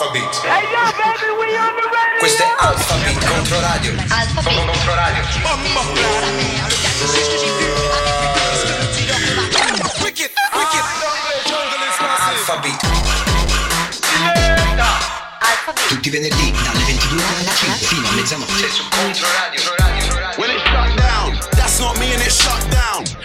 Alphabet. Questo è Alphabet contro radio. Alphabet. Contro radio. Alphabet. Alphabet. Tutti i venerdì dalle 22 alla 5 fino a mezzanotte su Contro Radio. Contro Radio. Contro Radio. When it shut down, that's not me and it shut down.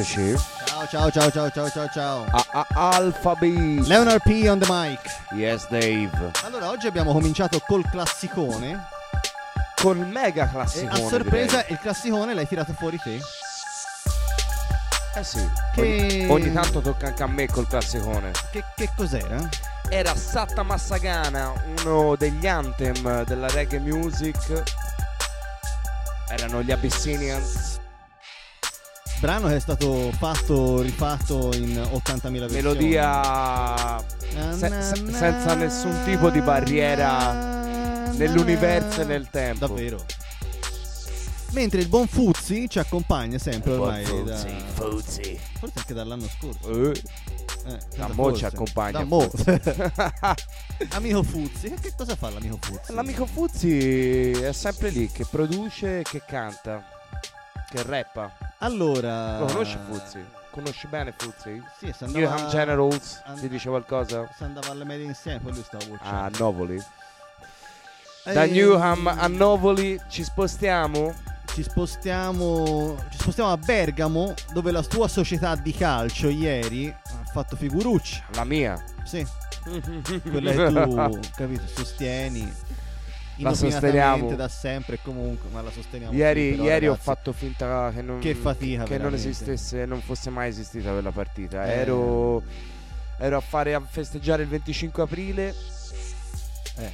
Eccoci. Ciao, ciao, ciao, ciao, ciao, ciao, ciao. A- a- Alphabet. Leonard P. on the mic. Yes, Dave. Allora, oggi abbiamo cominciato col classicone. Con il mega E classicone. a sorpresa direi. il classicone l'hai tirato fuori te. Eh sì. Che- Ogni, ogni tanto tocca anche a me col classicone. Che, che cos'era? Era Satta Massagana, uno degli anthem della reggae music. Erano gli Abyssinians. Brano che è stato fatto, rifatto in 80.000 versioni. Melodia se- se- senza nessun tipo di barriera nell'universo e nel tempo. Davvero. Mentre il buon Fuzzi ci accompagna sempre ormai da, Fuzzi. forse anche dall'anno scorso. Eh, Eh, Da mo ci accompagna Da mo. Amico Fuzzi, che cosa fa l'amico Fuzzi? L'amico Fuzzi è sempre lì che produce, che canta, che rappa. Allora, Lo conosci Fuzzi? Conosci bene Fuzzi? Sì, si andava, Newham Generals, and- ti dice qualcosa? si andava alle medie insieme, poi lui stava A watchando. Novoli. Da Eh, Newham a Novoli ci spostiamo. ci spostiamo, ci spostiamo a Bergamo, dove la tua società di calcio ieri ha fatto figuruccia. La mia. Sì, quella che tu, capito, sostieni. La sosteniamo. da sempre comunque, ma la sosteniamo. Ieri, sì, però, ieri ho ragazzi, fatto finta che non, Che fatica, che non esistesse, non fosse mai esistita quella partita. Eh. Ero, ero a fare a festeggiare il 25 aprile eh,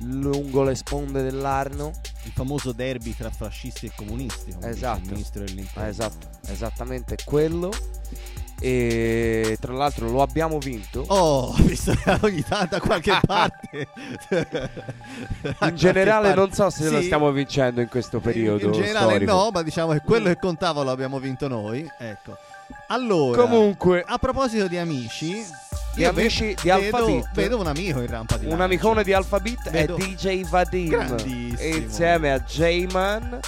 lungo le sponde dell'Arno. il famoso derby tra fascisti e comunisti, Esatto. il ministro dell'interno. Esatto, esattamente quello. E tra l'altro lo abbiamo vinto. Oh, visto ogni tanto da qualche parte. in generale non so se lo Sì. stiamo vincendo in questo periodo. In generale storico. no, ma diciamo che quello che contava lo abbiamo vinto noi. Ecco. Allora, Comunque, a proposito di amici, Di amici di Alphabet. vedo un amico in rampa di un lancio. amicone di Alphabet Vedo- è DJ Vadim. Grandissimo. E insieme a J-Man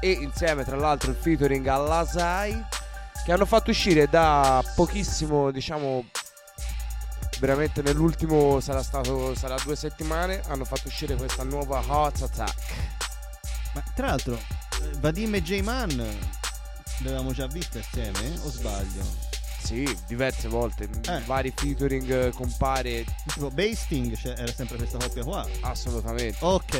e insieme tra l'altro il featuring a Lasai che hanno fatto uscire da pochissimo, diciamo veramente nell'ultimo sarà stato sarà due settimane, hanno fatto uscire questa nuova Heart Attack. Ma tra l'altro, eh, Vadim e J-Man li avevamo già visti assieme, o sbaglio? Sì, diverse volte, in Eh. vari featuring eh, compare Tipo Basting cioè, era sempre questa coppia qua. assolutamente. Ok,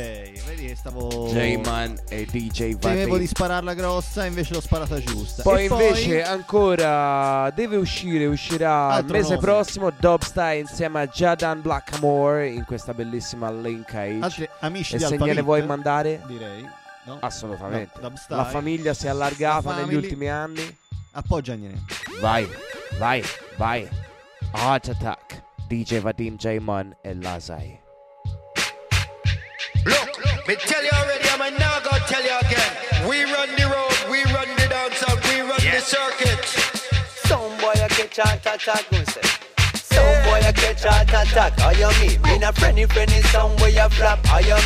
vedi che stavo J-Man e DJ Temevo di spararla grossa, invece l'ho sparata giusta. Poi E invece ancora deve uscire, uscirà il mese nome. prossimo Dubsty insieme a Jadan Blackamore in questa bellissima linkage. altri amici e di se Alphabet, gliene vuoi mandare? direi. No? Assolutamente. No. La famiglia si è allargata La negli ultimi anni. Appoggiagliene. Vai, vai, vai. Heart Attack. DJ Vadim J-Man e Lazai. Look, me tell you already, I'm now gonna tell you again. We run the road, we run the dance, and we run the circuit. Some boy a catch heart attack, me say. Some boy a catch heart attack, are you me? Me na friendly friendly, some boy a flap, are you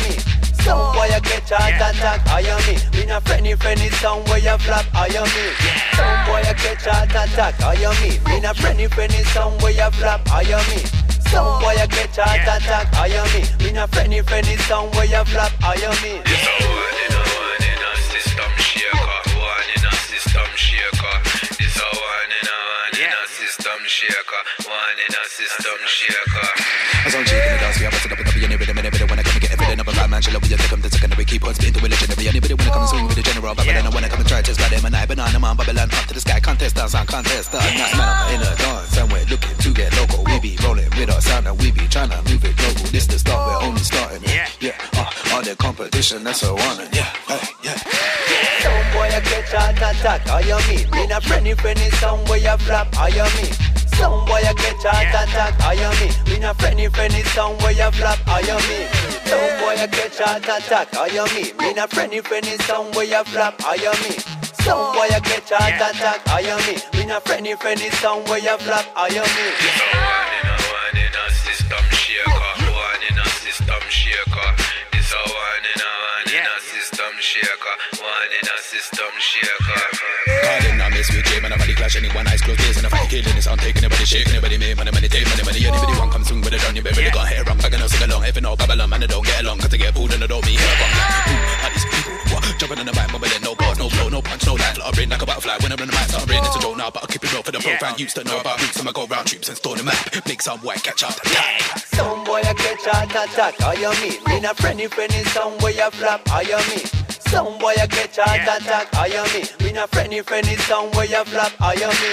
Sound where you get chant yeah. attack, I am me. Me not friendly friendly sound where you flap, I am me. Yeah. Sound where you get chant attack, I am me. Me not friendly friendly sound where you flap, I am me. Sound where you get chant yeah. attack, I am me. Me not friendly friendly sound where you flap, I am me. One in a one in a system shaker, one in a system shaker. It's a one in a one in a system shaker, one in a system shaker. As I'm checking the dance, we a over your take 'em the secondary, keep on spitting to a legendary. Anybody wanna come and swing with the general, Babylon, I wanna come and try by them and I, banana man, Babylon, up to the sky, contest dance on contest, dance, not man up in a dance, we're looking to get local. We be rolling with our sound and we be trying to move it global. This the start, we're only starting. Yeah, yeah, uh, all the competition, that's a one, yeah, hey, yeah. Some boy a catch heart attack, are you me? Me na friendly friendly, some boy a flap, are you me? Some boy you catch heart attack, I am me. We not friendly, friendly, some boy you flop, I am me. Some boy you catch heart attack, I am me. We not friendly, friendly, some boy you flop, I am me. Some boy you catch heart attack, I am me. We not friendly, friendly, some boy you flop, I am me. One in a system shaker, one in a system shaker. This a one in a one in a system shaker, one in a system shaker miss with J, man, I'm body clash anyone, eyes closed, days, and if I killing this, I'm taking anybody, shake anybody, me, money, money, take money, money, anybody want come swing with it on you, baby, they got hair up, I can no sing along, if you know Babylon, man, I don't get along, cause I get pulled and I don't mean here, I'm like, who are these people, what, jumping on the mic, but no bars, no flow, no punch, no line, fluttering like a butterfly, when I run the mic, start brain, it's a drone now, but I keep it real for the program, used to know about roots, I'ma go round troops and store the map, make some white catch up, attack. Some boy a catch heart attack, are you me? Me na friendly friendly, some boy a flap, are you me? Some boy a catch a yeah. attack, I am me. We not friendly, friendly, some boy a flop, I am me.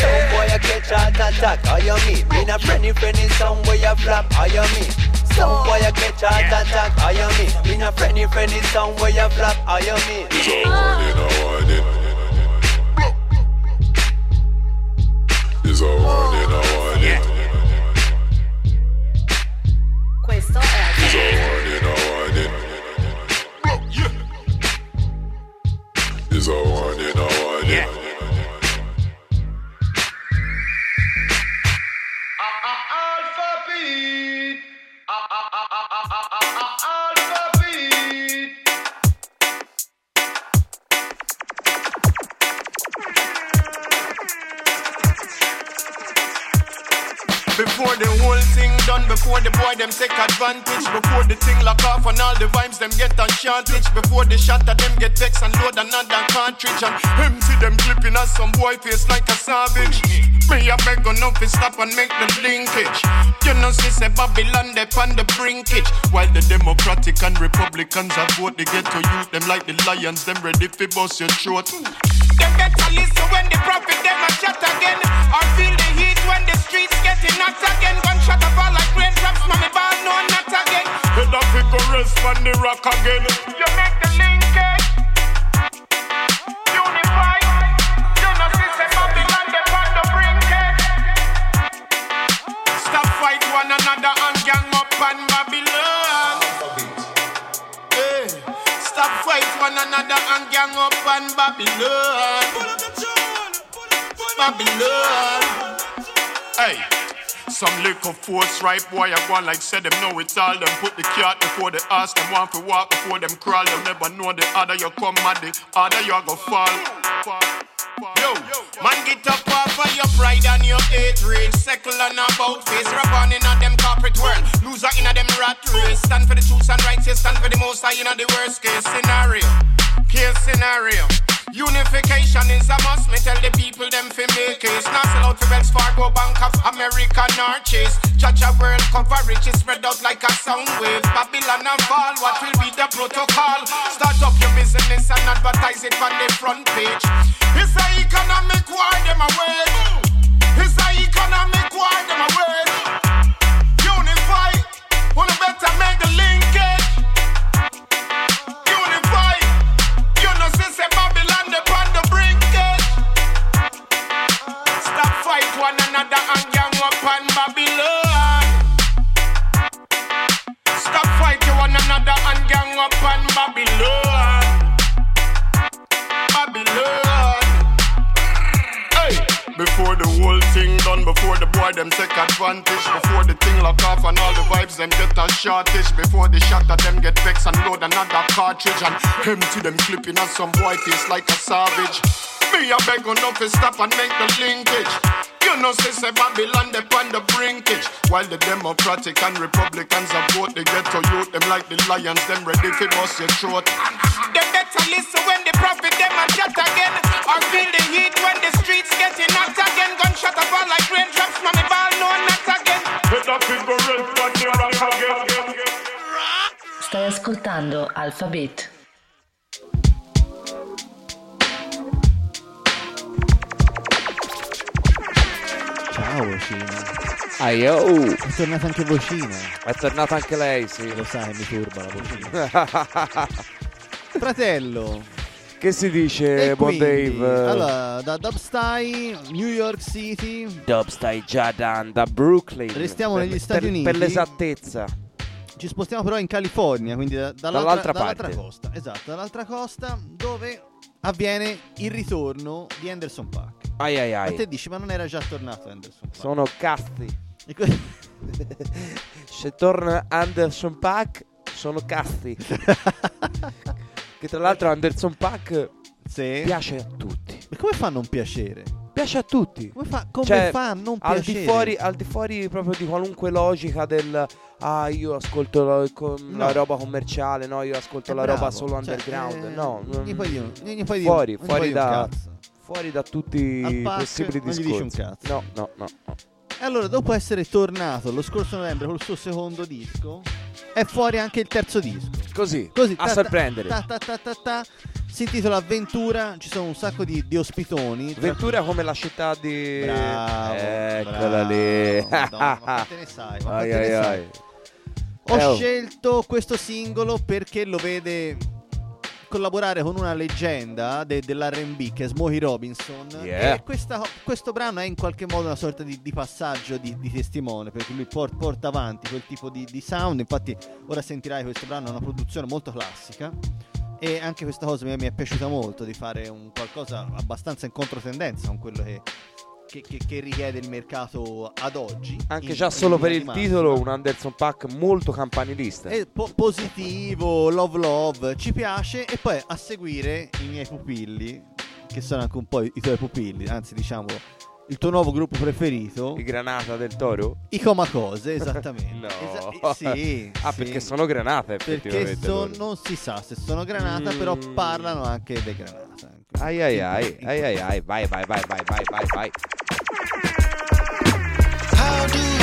Some boy a catch a attack, I am me. We not friendly, friendly, some boy a flop, I am me. Some boy a catch a attack, I am me. We not friendly, friendly, some boy a flop, I am me. Is all winding, all winding. It's all winding, all winding. Questo è. It's all winding. is a one in a. Yeah. Before they won't done, before the boy them take advantage, before the thing lock off and all the vibes them get shortage, before the shot of them get vexed and load another cartridge and empty them clipping as some boy face like a savage. Me a beg enough to stop and make the linkage. You know, see say Babylon they on the brinkage, while the Democratic and Republicans are vote they get to youth them like the lions, them ready for bust your throat. Them listen when the prophet them a chat again, or feel the heat when the streets getting hot again. Gunshot a fall like raindrops, mommy ball no not again. Head up it go rest on the rock again. You make the linkage. Eh? Unify. You know see Babylon they on the brinkage. Eh? Stop fight one another one another and gang up on Babylon. Babylon. Hey. Some little force right boy, I on like said them know it all. Them put the cat before the ass, them want to walk before them crawl. Them never know the other you come mad, the other you go fall. Yo, man, get up off of your pride and your hate race. Circle on about face, rub on in a them corporate world. Loser in a them rat race. Stand for the truth and rights, you stand for the most high in a the worst case scenario. Case scenario. Unification is a must. Me tell the people them fi make it. Not sell out for Wells Fargo, Bank of America, nor Chase. Judge a world coverage is spread out like a sound wave. Babylon and fall. What will be the protocol? Start up your business and advertise it on the front page. It's a economic war, them a wage. It's a economic war, them a wage. One and gang up on Babylon. Stop fight one another and gang up on Babylon. Babylon. Hey, before the whole thing done, before the boy them take advantage, before the thing lock off and all the vibes them get a shortage, before the shot of them get vexed and load another cartridge and empty them clipping on some boy face like a savage. Me I beg enough to stop and make the linkage. You know, say, say Babylon, they on the brinkage. While the Democratic and Republicans are vote, they get to youth them like the lions, them ready for bust your throat. They better listen when the prophet them a chat again, or feel the heat when the streets getting hot again. Gunshot a fall like raindrops, mommy ball no not again. Head up in Ciao, Vocina. Aio! È tornata anche Vocina. È tornata anche lei, sì. Lo sai, mi turba la Vocina. Fratello. che si dice, e buon quindi, Dave? Allora, da Dubstai, New York City, Dub stai già da, Brooklyn. Restiamo Per- negli Stati per- Uniti. Per l'esattezza. ci spostiamo però in California, quindi da- dall'altra, Dall'altra dall'altra parte. costa. Esatto, dall'altra costa dove avviene il ritorno di Anderson Paak. Ai ai Ma ai. te dici, ma non era già tornato Anderson Paak? Sono cazzi. Que- Se torna Anderson Pack, sono cazzi. che tra l'altro Anderson Pack sì. piace a tutti. Ma come fa a non piacere? Piace a tutti. Come fa, come Cioè, fa a non Al piacere? di, fuori, al di fuori proprio di qualunque logica del ah io ascolto la, con- la No. roba commerciale, no io ascolto È la bravo. roba solo Cioè, underground. eh, no, non gli puoi dire, gli puoi dire- fuori, fuori dire un da, cazzo. Fuori da tutti i Pac possibili non gli discorsi. dici un cazzo. No, no, no. no. E allora, dopo essere tornato lo scorso novembre col suo secondo disco, è fuori anche il terzo disco. Così, Così, a ta- sorprendere. ta- ta- ta- ta- ta. Si intitola Avventura, ci sono un sacco di, di ospitoni. Ventura come la città di... Bravo, Eccola bravo. lì. Madonna, ma quante ne sai? Ma Ai, ai, ne sai? ai. Ho Eh, oh. scelto questo singolo perché lo vede collaborare con una leggenda de- dell'R&B che è Smokey Robinson. Yeah. E questa- questo brano è in qualche modo una sorta di, di passaggio di, di testimone perché lui por- porta avanti quel tipo di, di sound. Infatti, ora sentirai questo brano, è una produzione molto classica. E anche questa cosa mi, mi è piaciuta molto di fare un qualcosa abbastanza in controtendenza con quello che, che- che- che richiede il mercato ad oggi. Anche in- già solo per il titolo, un Anderson Pack molto campanilista. È po- positivo, love love, ci piace e poi a seguire i miei pupilli, che sono anche un po' i, i tuoi pupilli, anzi diciamo il tuo nuovo gruppo preferito, I Granata del Toro? i Comacose, esattamente. No. Esa- sì, ah, sì. perché sono granata Perché loro. non si sa se sono granata, Mm. però parlano anche dei granata. Ai ai ai, ai ai ai, vai vai vai vai vai vai vai. How do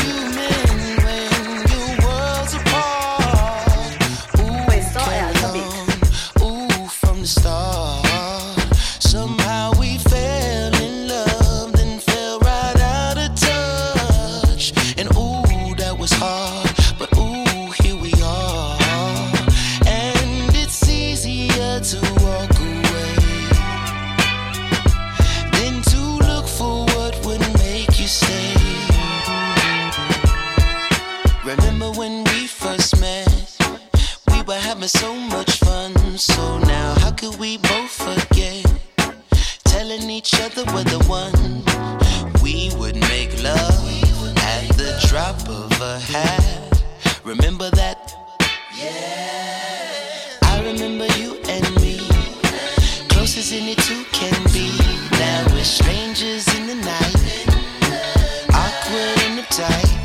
Other we're the one. We would make love at the drop of a hat. Remember that? Yeah. I remember you and me. Close as any two can be. Now we're strangers in the night. Awkward and uptight.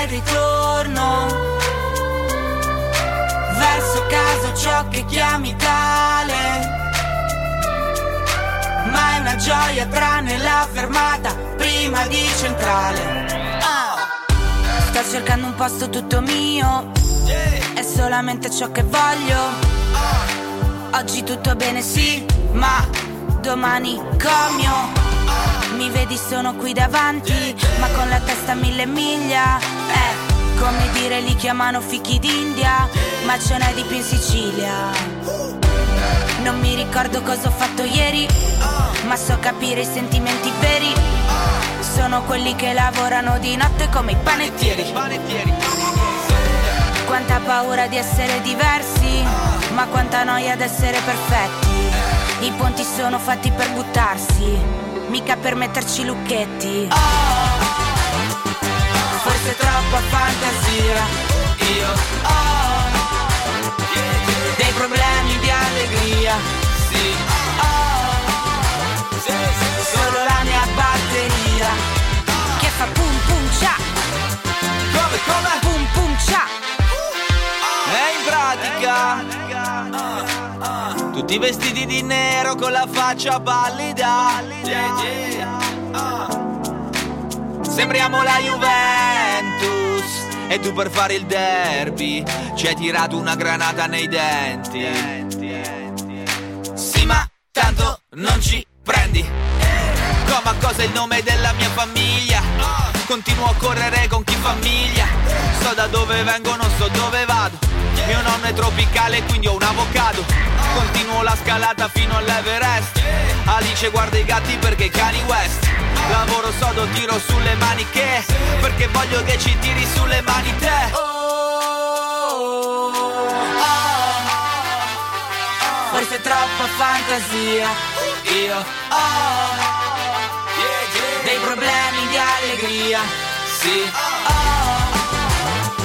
Mai ritorno. Verso casa ciò che chiami tale. Ma è una gioia tranne la fermata prima di centrale. Ah. Sto cercando un posto tutto mio. È solamente ciò che voglio. Oggi tutto bene sì Ma domani comio Mi vedi sono qui davanti, ma con la testa mille miglia. Eh, come dire li chiamano fichi d'India, ma ce n'è di più in Sicilia. Non mi ricordo cosa ho fatto ieri, ma so capire i sentimenti veri. Sono quelli che lavorano di notte come i panettieri. Quanta paura di essere diversi, ma quanta noia di essere perfetti. I ponti sono fatti per buttarsi, mica per metterci lucchetti. Forse troppa fantasia, io ho dei problemi di allegria, sì, ho solo la mia batteria che fa pum pum cia. Come, come? Tutti vestiti di nero con la faccia pallida. Yeah, yeah. Sembriamo la Juventus. E tu per fare il derby Ci hai tirato una granata nei denti. Sì ma tanto non ci prendi. Come a cosa il nome della mia famiglia Continuo a correre con chi famiglia. So da dove vengo, non so dove vado. Mio nonno è tropicale quindi ho un avocado. Continuo la scalata fino all'Everest. Alice guarda i gatti perché cani West. Lavoro sodo, tiro sulle maniche Perché voglio che ci tiri sulle mani te. Forse è troppa fantasia, io allegria, sì,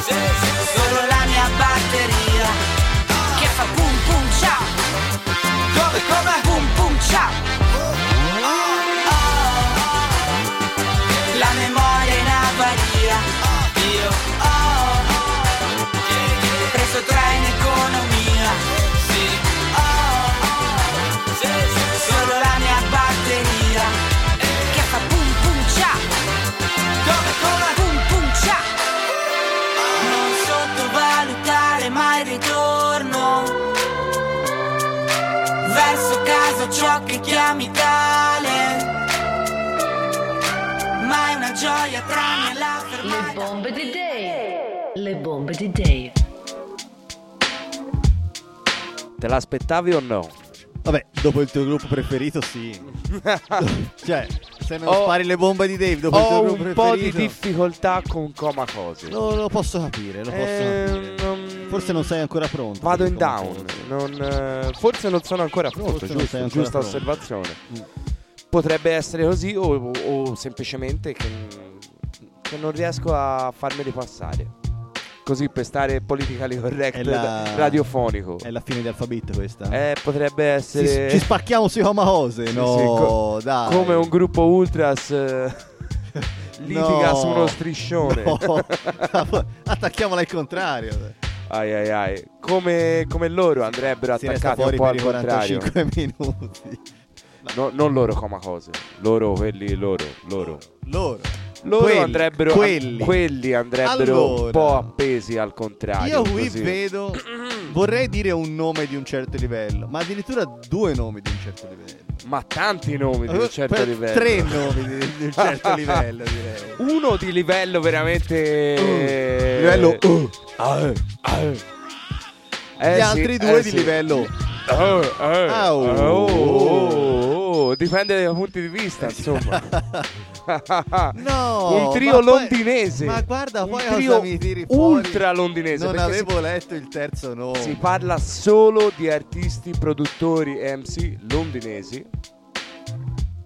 ho solo la mia batteria che fa pum pum ciao. Come, come? Pum pum ciao. Ciò che chiami tale. Ma è una gioia tranne la Le bombe di Dave. Le bombe di Dave. Te l'aspettavi o no? Vabbè, dopo il tuo gruppo preferito, sì. cioè, se non Ho- spari le bombe di Dave dopo il tuo Ho gruppo un po' di preferito. difficoltà con Coma Cose. Lo, lo posso capire, lo posso Eh, capire. non- Forse non sei ancora pronto. Vado in down. non, eh, forse non sono ancora pronto. Giusto, ancora giusta pronto. osservazione. Mm. Potrebbe essere così o, o- o semplicemente che, che non riesco a farmeli passare. Così per stare politically correct la- radiofonico. È la fine di alfabeto questa. Eh, potrebbe Ci- essere ci spacchiamo sui Homahose. Sì, No, sì, co- dai. come un gruppo ultras eh, litiga No. su uno striscione. No. Attacchiamola al contrario. Ai ai ai. Come, come loro andrebbero Si attaccati un po' al contrario. 45 minuti. No, non loro coma cose. Loro, quelli, loro, loro. Loro. Loro Quelli, andrebbero quelli. quelli andrebbero un Allora. po' appesi al contrario. Io qui così. vedo. Vorrei dire un nome di un certo livello, ma addirittura due nomi di un certo livello. Ma tanti nomi di un certo Per- livello. Tre nomi di, un certo livello, direi. Uno di livello veramente. Uh, livello uh. Eh, ah, eh. Eh Gli sì, altri due eh di sì. livello. Oh, eh, Au. oh, oh, oh, dipende dai punti di vista, insomma. No, un trio ma poi- londinese. ma guarda, poi cosa mi tiri fuori? ultra londinese. Non perché si- avevo letto il terzo nome. Si parla solo di artisti, produttori e MC londinesi.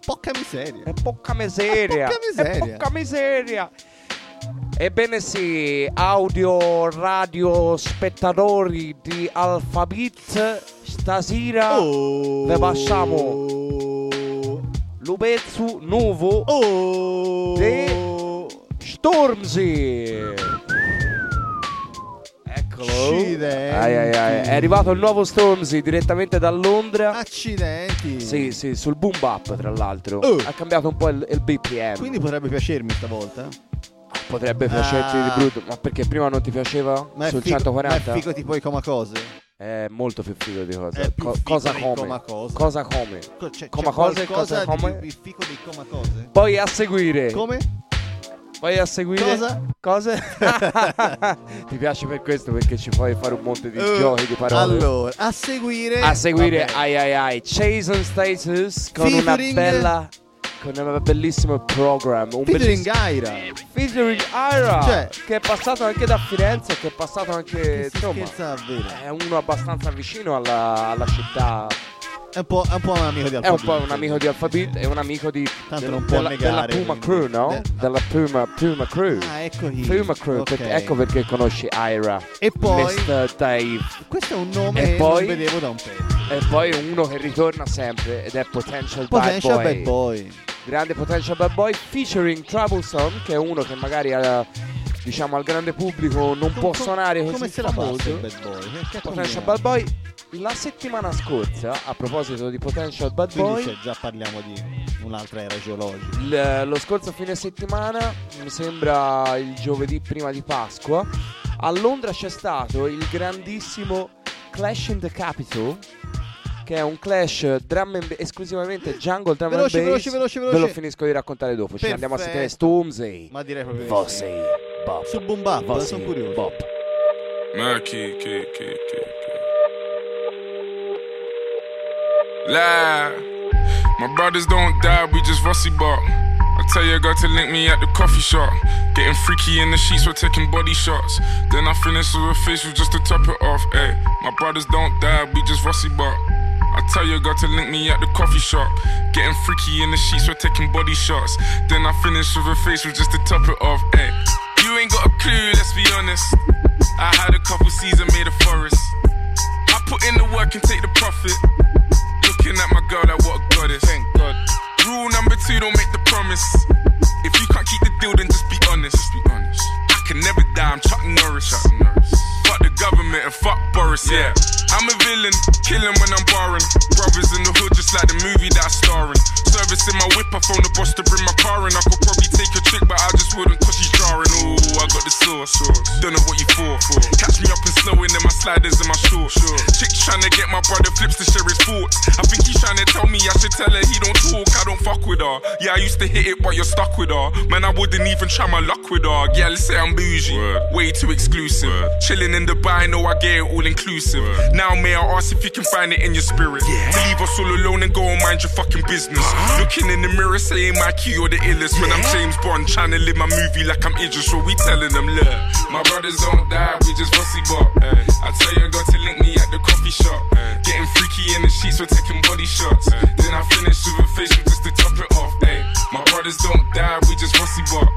Poca miseria. È poca miseria. È poca miseria. È poca miseria. Ebbene sì, audio, radio, spettatori di Alphabet, stasera Oh. vi passiamo lo pezzo nuovo Oh. di Stormzy. Eccolo. Ai, ai, ai. È arrivato il nuovo Stormzy direttamente da Londra. Accidenti. Sì, sì, sul boom bap tra l'altro. Oh. Ha cambiato un po' il, il BPM. Quindi potrebbe piacermi stavolta? Potrebbe piacerti Ah. di brutto. Ma perché prima non ti piaceva? Ma sul figo- 140? Ma è figo tipo i coma cose. È molto più figo di cosa. Co- figo cosa come? coma cosa. Cosa come? Co- c'è, Coma cose, cosa come? più fico di coma cose? Poi a seguire. Come? Poi a seguire. Cosa? Cose? Ti piace per questo perché ci puoi fare un monte di Eh, giochi di parole. Allora, a seguire a seguire ai ai ai Chase on Status con Featuring- una bella con un bellissimo programma un Featuring belliss- Aira. featuring Ira Cioè- che è passato anche da Firenze che è passato anche Che insomma è uno abbastanza vicino alla, alla città È un po', è un po' un amico di è un Alphabet. po' un amico di Alphabet è un amico di Tanto del- non può della, della negare, Puma quindi. Crew no? Eh, della Puma, Puma Crew Ah, ecco chi. Puma Crew Ok. perché- ecco perché conosci Ira E poi Mr. Dave questo è un nome E che poi- non vedevo da un pezzo. e poi uno che ritorna sempre ed è Potential, Potential Bad Boy. Bad Boy. grande Potential Bad Boy featuring Troublesome che è uno che magari eh, diciamo al grande pubblico non può Com- suonare così Come se la famoso il Bad Boy? Che Potential? Bad Boy la settimana scorsa a proposito di Potential Bad Quindi Boy cioè, già parliamo di un'altra era geologica. il- lo scorso fine settimana mi sembra il giovedì prima di Pasqua a Londra c'è stato il grandissimo Clash in the Capital che è un clash drum and esclusivamente jungle drum Veloce, and bass veloce, veloce, ve lo finisco di raccontare dopo ci andiamo a sentire Perfetto. Stormzy Ma direi proprio sì. Bop Su Boom Bap, Vossi sono curioso. Bop Murky, kid, kid, kid, kid. Lie. My brothers don't die, we just rusty bark. I tell your girl to link me at the coffee shop. Getting freaky in the sheets, we're taking body shots. Then I finish with a facial just to top it off. Ay, my brothers don't die, we just rusty bark. I tell your girl to link me at the coffee shop. Getting freaky in the sheets, we're taking body shots. Then I finish with a face, facial just to top it off. Ay, you ain't got a clue, let's be honest. I had a couple seasons made a forest. I put in the work and take the profit. Looking at my girl, like what a goddess. Thank God. Rule number two, don't make the promise. If you can't keep the deal, then just be honest. Just be honest. I can never die, I'm Chuck Norris. Chuck Norris. The government and fuck Boris, yeah. I'm a villain, killing when I'm barring. Brothers in the hood, just like the movie that I'm starring. Service in my whip, I phone the boss to bring my car in. I could probably take a chick, but I just wouldn't cause she's jarring. Ooh, I got the sauce. Don't know what you for. Catch me up and snowing in my sliders and my shorts. Chick's trying to get my brother flips to share his thoughts. I think he's trying to tell me I should tell her he don't talk, I don't fuck with her. Yeah, I used to hit it, but you're stuck with her. Man, I wouldn't even try my luck with her. Yeah, let's say I'm bougie. Way too exclusive. Chilling in Dubai, know I get it all inclusive. Now, may I ask if you can find it in your spirit? To leave us all alone and go and mind your fucking business. Uh-huh. Looking in the mirror, saying my key or the illest. When I'm James Bond, trying to live my movie like I'm Idris, so we telling them, look, my brothers don't die, we just fussy bop. I tell you, I got to link me at the coffee shop. Getting freaky in the sheets, we're taking body shots. Then I finish with a facial just to top it off. Ay. My brothers don't die, we just fussy bop.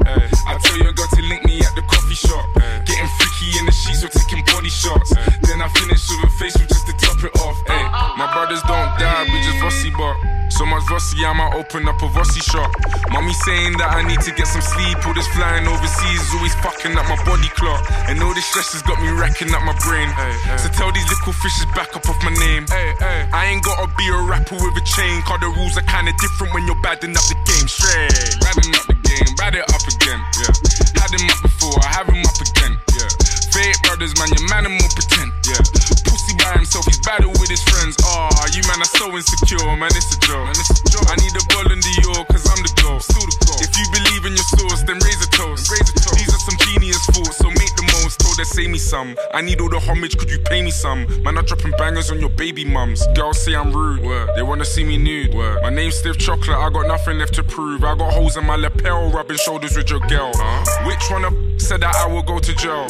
I tell you, I got to link me at the coffee shop. Getting freaky in the sheets, we're taking body shots. Then I finish with a facial just to top it off. Ay. My brothers don't die, we just fussy bop. So much Vossi, I might open up a Vossi shop. Mommy saying that I need to get some sleep. All this flying overseas is always fucking up my body clock. And all this stress has got me racking up my brain. So tell these little fishes back up off my name. I ain't gotta be a rapper with a chain. Cause the rules are kinda different when you're badding up the game. Straight. Badding up the game, bad it up again. Yeah. Had him up before, I have him up again. Yeah. Fake brothers, man, your man and more pretend. Yeah. Pussy by himself, he's battle with his friends. Ah, you man are so insecure, man, it's a joke. Man, it's a joke. I need a ball in the York, cause I'm the goal. Still the goal. If you believe in your source, then raise a toast. raise a toast. These are some genius thoughts, so make the most. Told her, say me some. I need all the homage, could you pay me some? Man, I'm dropping bangers on your baby mums. Girls say I'm rude. Word. They wanna see me nude. Word. My name's Stiff Chocolate, I got nothing left to prove. I got holes in my lapel, rubbing shoulders with your girl. Which one of said that I will go to jail?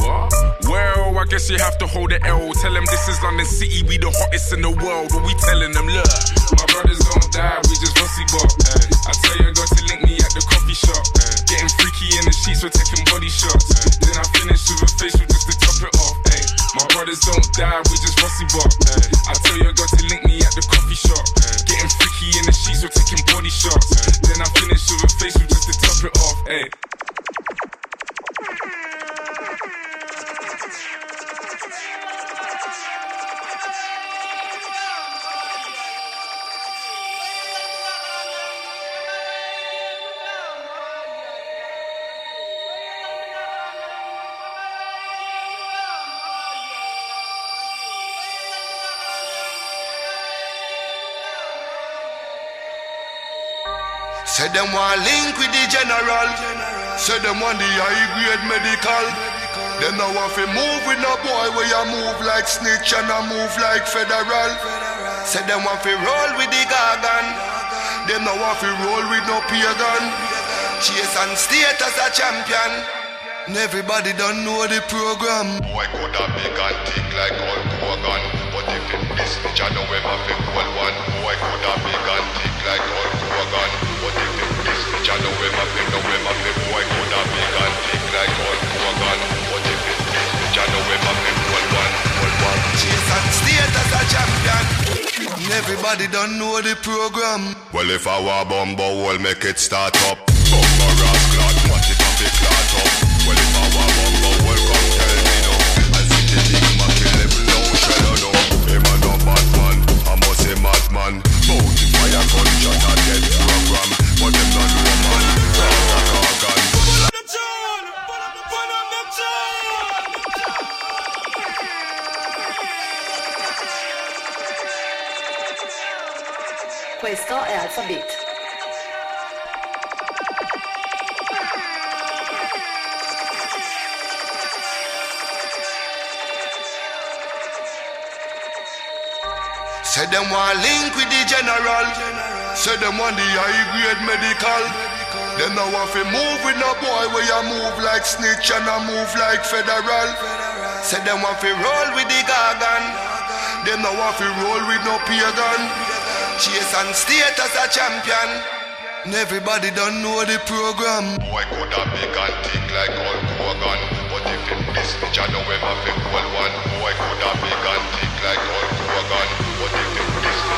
Well, I guess you have to hold the L. Tell them this is London City, we the hottest in the world. What we telling them, look. My brothers don't die, we just fussy bop. Eh? I tell you, I got to link me at the coffee shop. Eh? Getting freaky in the sheets, we're taking body shots. Eh? Then I finish with a facial just to top it off. My brothers don't die, we just fussy bop. I tell you, I got to link me at the coffee shop. Getting freaky in the sheets, we're taking body shots. Then I finish with a facial just to top it off. Ay. Say them want link with the general. Say them want the high grade medical. Them now want to move with no boy where you move like snitch and I move like federal. Say them want to roll with the gargan. Them now want to roll with no pagan. Chase and state as a champion. And everybody don't know the program. Boy could have big and thick like Hulk Hogan But if him this bitch I know him have a cool one Boy could have big and thick like Hulk Hogan Everybody don't know the program. Well, if I were bumbo, we'll make it start up. Bumbo ras clot, what if I be clot up. Well, if I were bumbo, well, come tell me no. I see the big my kill level no shadow no. Him a no bad man, I must say madman. Bounty fire gun, shot a dead Questo è Alphabet. Say them want link with the general. Say them want the high grade medical. Them now want to move with no boy where you move like snitch and I move like federal. Say them want to roll with the gargan. Them now want to roll with no pagan. Chase and state as a champion. And everybody don't know the program. Boy could have big and thick like Hulk Hogan But if him this bitch I know him have a cool one Boy could have big and thick like Hulk Hogan But if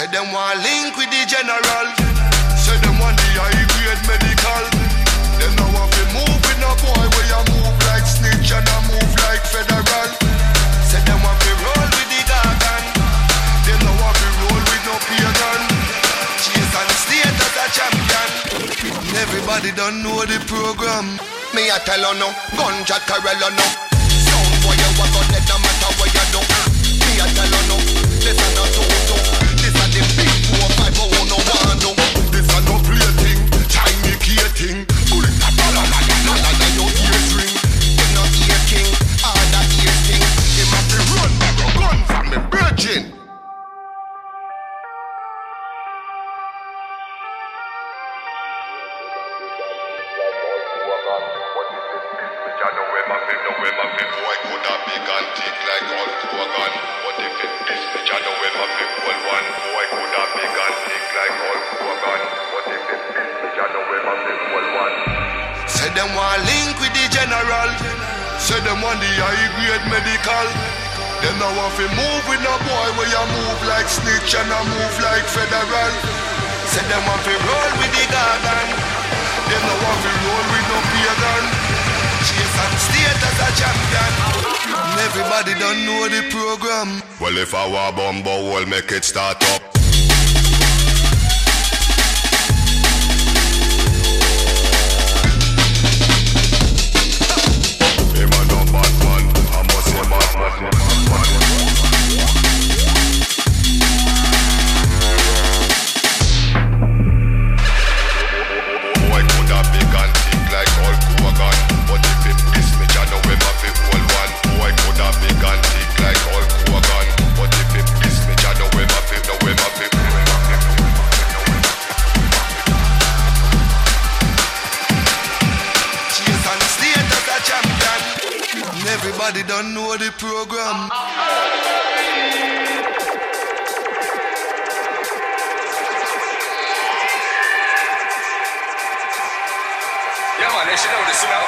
Say them want link with the general. Say them want the high grade medical. Them now want to move with no boy where you move like snitch and I move like federal. Say them want to roll with the gargan. Them now want to roll with no pagan. Chase and state as a champion. Everybody don't know the program. Me a tell you no, gunshot Corella no To move with no boy where you move like snitch and I move like federal. Say them want to roll with the gargan. Them now want to roll with no pagan. Chase and state as a champion. Everybody don't know the program. Well if I were bumbo will make it start up program. Yeah, man, they should know this, you know.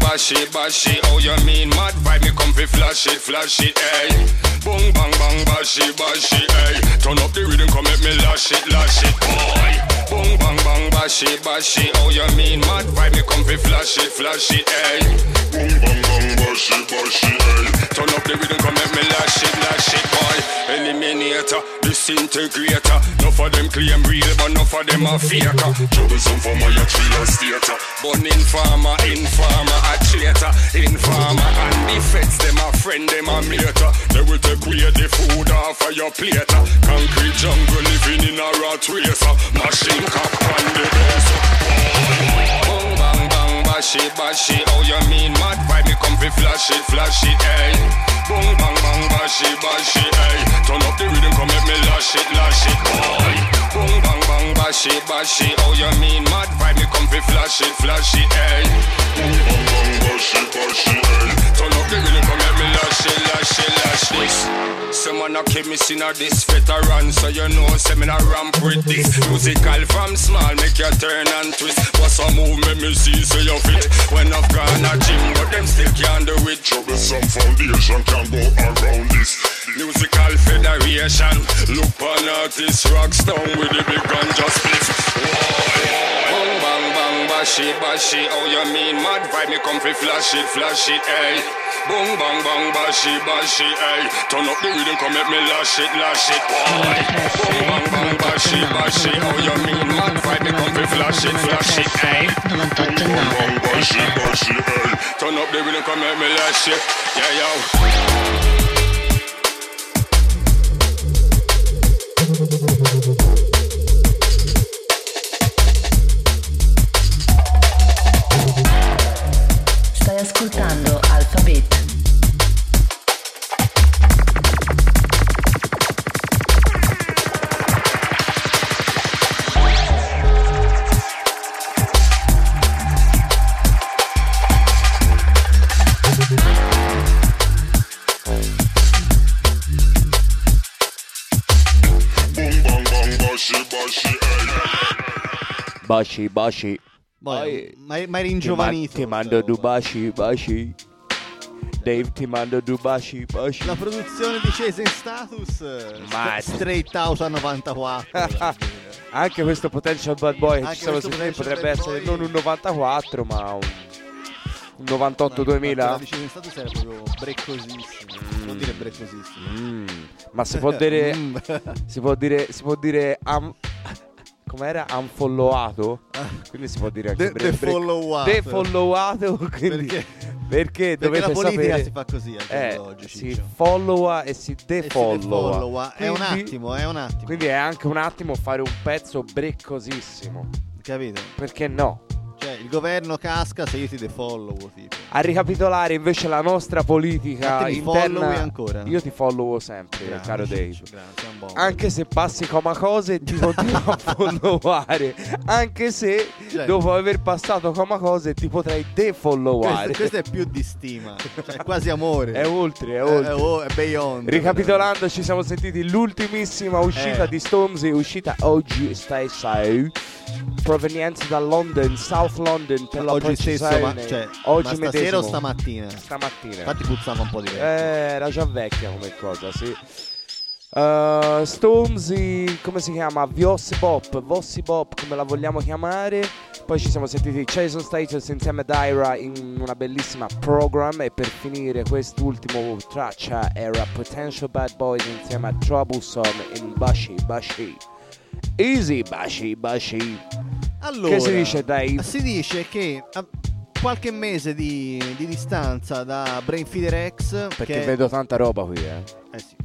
Bashy, bashy, oh you mean mad vibe, me come fi flash it, flash it, eh. Boom, bang, bang, bashy, bashy, hey. Turn up the rhythm, come make me lash it, lash it, boy. Boom, bang, bang, bashy, bashy. Oh, you mean mad vibe? Me come fi flash it, flash it, hey. Boom, bang, bang, bashy, bashy, hey. Turn up the rhythm, come make me lash it, lash it, boy. Eliminator, disintegrator. No for them claim real, but no for them a faker. Troublesome for my tree stater. Born informer, informer, a traitor, informer, and feds them a friend, them a mater. They will take away the food off of your plate. Concrete jungle living in a rat race. Machine cop on the base. Bang, bang, bashy, bashy. Oh, you mean mad vibe? Me come fi flash it, flash it, hey. Boom, bang, bang, bashy, bashy, hey. Turn up the rhythm, come make me lash it, lash it, boy. Boom, bang, bang, bashy, bashy. Oh, you mean mad vibe? Me come fi flash it, flash it, hey. Boom, bang, bang, bashy, bashy, hey. Turn up the rhythm, come make me lash it, lash it, lash it. Some man a chemist in a this veteran, so you know a ramp with this. Musical from small, make you turn and twist. What's a move, make me see so you fit. When I've gone a gym, but them still can't do it. Troublesome foundation can go around this. Musical federation, look on artist, rock stone with the big gun just split. Bang bang bang, bashy bashy. Oh you mean mad vibe? Me come fi flash it, flash it, hey. Boom bang bang, bashy bashy, hey. Turn up the rhythm, come make me lash it, lash it, boy. Boom bang bang, bashy bashy. Oh you mean mad vibe? Me come fi flash it, flash it, hey. Boom bang bang, bashy bashy, hey. Turn up the rhythm, come make me lash it, yeah yo. Baci, baci. Ma, Poi- ma, ma eri Ti, ma- ingiovanito. ti mando due baci, baci. Dave ti mando due baci, baci. La produzione di Chase in Status Ma- st- Straight House a 94 Anche questo Potential Bad Boy che ci siamo sentiti potrebbe essere non un 94 ma un, un La 98-2000. di Chase in Status era proprio breccosissimo Si può dire breccosissimo Mm, Ma si può dire Mm. si può dire si può dire am- com'era unfollowato? Quindi si può dire anche De- bre- bre- defollowato. defollowato, quindi Perché? perché, Perché la politica sapere si fa così al eh, d'oggi, si Ciccio. followa e si defollowa. defollowa. È un Quindi- attimo, è un attimo Quindi è anche un attimo fare un pezzo breccosissimo. Capito? Perché no? Cioè il governo casca se io ti defollow tipo A ricapitolare invece la nostra politica mi interna. ancora? Io ti followo sempre, Grazie, caro Dave. Grazie. Anche se passi come cose ti continuo a followare. Anche se Cioè- dopo aver passato come cose ti potrei defolloware. questo, questo è più di stima Cioè è quasi amore È oltre, è oltre. è, è beyond Ricapitolando, ci siamo sentiti l'ultimissima uscita Eh. di Stormzy, uscita oggi stesso, proveniente da London, South London per la Oggi stesso, ma, cioè, oggi ma stasera o stamattina? Stamattina. Infatti puzzava un po' di Eh, era già vecchia come cosa, sì. Uh, Stormzy, come si chiama? Vossi Bop, Vossi Bop, come la vogliamo chiamare. Poi ci siamo sentiti Jason Status insieme ad Ira in una bellissima program. E per finire quest'ultimo traccia era Potential Bad Boys insieme a Troublesome in Bashi Bashi. Easy Bashi Bashi. Allora, Che si dice, Dave? Si dice che a qualche mese di, di distanza da Brainfeeder X Perché che- vedo tanta roba qui, eh. Eh sì.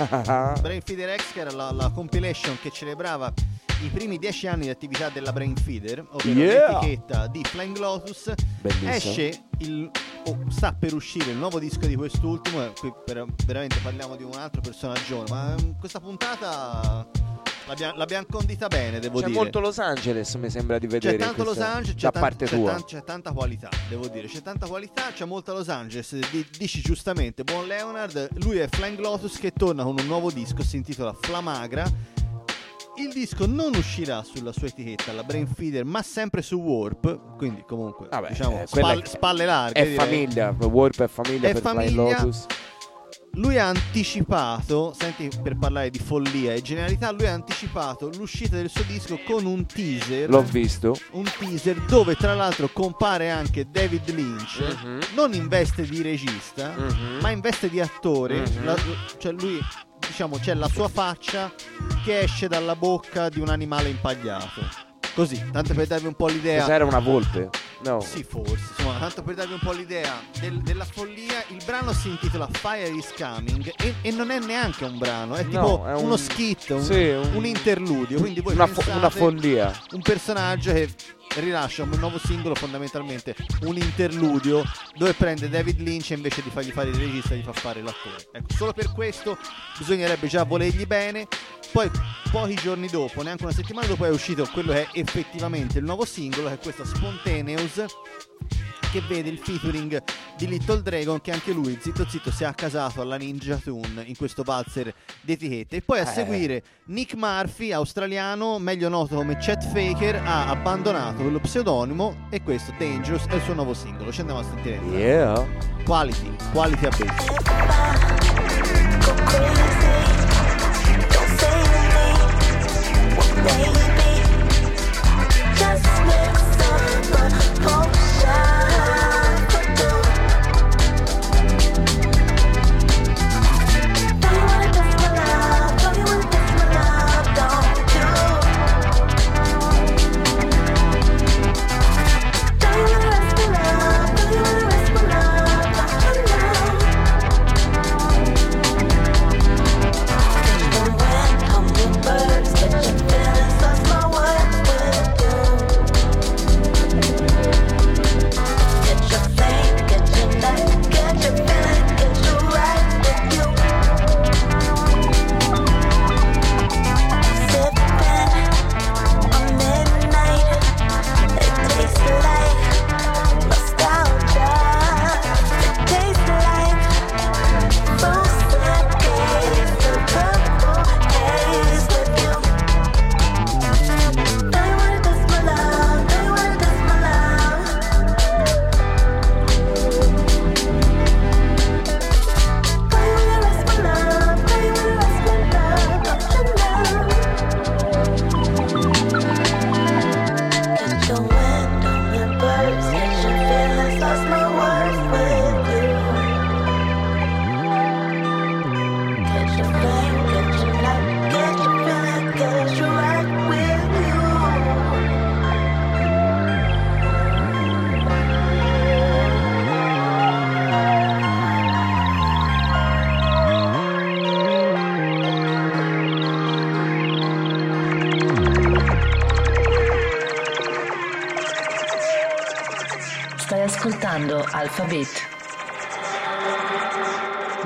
Brainfeeder X che era la, la compilation che celebrava i primi dieci anni di attività della Brainfeeder, ovvero Yeah. l'etichetta di Flying Lotus. Bellissimo. Esce il o sta per uscire il nuovo disco di quest'ultimo. Qui per- veramente parliamo di un altro personaggio, ma mm, questa puntata l'abbiamo, l'abbiamo condita bene, devo C'è dire. molto Los Angeles, mi sembra di C'è vedere. in tanto Los Angeles, da c'è, tan- parte c'è tua. tan- c'è tanta qualità, devo dire. C'è tanta qualità, c'è molta Los Angeles. Di- dici giustamente, buon Leonard. Lui è Flying Lotus che torna con un nuovo disco, si intitola Flamagra. Il disco non uscirà sulla sua etichetta, la Brain Feeder, ma sempre su Warp, quindi comunque diciamo eh, spalle, spalle larghe. È direi. famiglia, Warp è famiglia È per Flying famiglia. Lotus. Lui ha anticipato, senti per parlare di follia e genialità, lui ha anticipato l'uscita del suo disco con un teaser. L'ho visto. Un teaser dove tra l'altro compare anche David Lynch, Mhm. non in veste di regista, ma in veste di attore. Mhm. La- cioè lui, diciamo, c'è la sua faccia che esce dalla bocca di un animale impagliato. Così, tanto per darvi un po' l'idea. Cos'era una volpe? No. Sì, forse. Insomma, tanto per darvi un po' l'idea del- della follia, il brano si intitola Fire is Coming e, e non è neanche un brano, è tipo No, è un- uno skit, un, sì, un- un interludio. Quindi voi Una fo- pensate una follia. Un personaggio che rilascia un nuovo singolo, fondamentalmente un interludio, dove prende David Lynch e invece di fargli fare il regista gli fa fare l'attore. Ecco, solo per questo bisognerebbe già volergli bene. Poi pochi giorni dopo, neanche una settimana dopo, è uscito quello che è effettivamente il nuovo singolo, che è questo Spontaneous, che vede il featuring di Little Dragon, che anche lui, zitto zitto, si è accasato alla Ninja Tune in questo valzer di etichette. E poi a Eh. seguire Nick Murphy, australiano, meglio noto come Chet Faker, ha abbandonato quello pseudonimo e questo Dangerous è il suo nuovo singolo. Ci andiamo a sentire. Yeah. Quality, quality a bass. Stai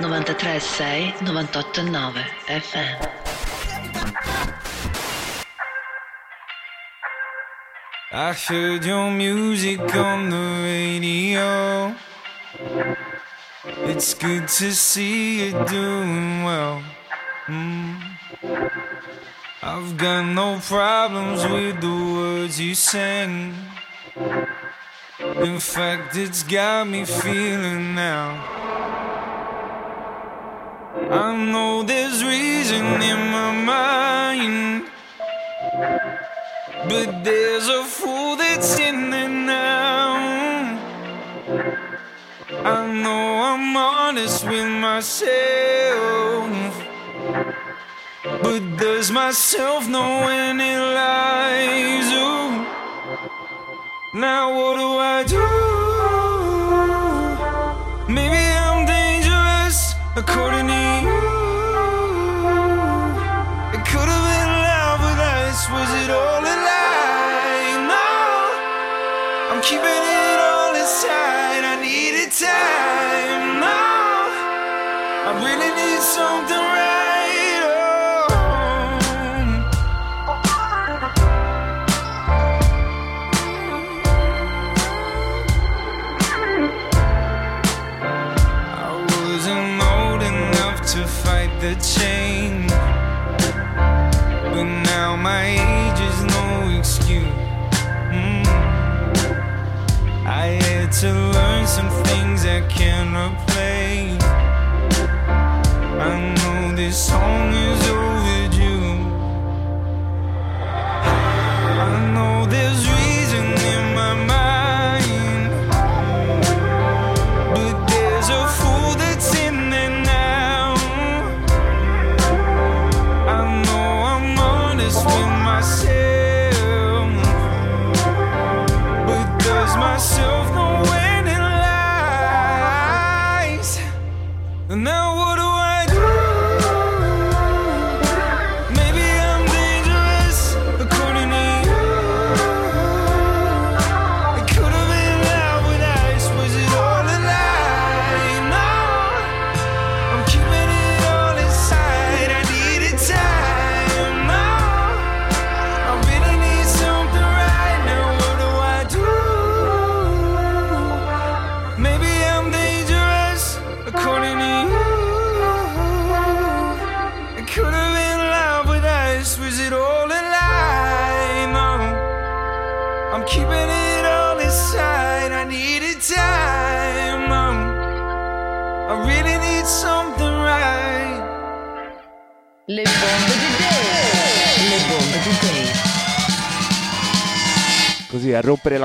93.6 98.9 FM. I heard your music on the radio. It's good to see you doing well. Mm. I've got no problems with the words you sang. In fact, it's got me feeling now. I know there's reason in my mind. But there's a fool that's in there now. I know I'm honest with myself. But does myself know when it lies? Ooh. Now what do I do? Maybe I'm dangerous according to keeping it all inside. I needed time. No, I really need something right. Oh. I wasn't old enough to fight the to learn some things I can't replace. I know this song is overdue. I know there's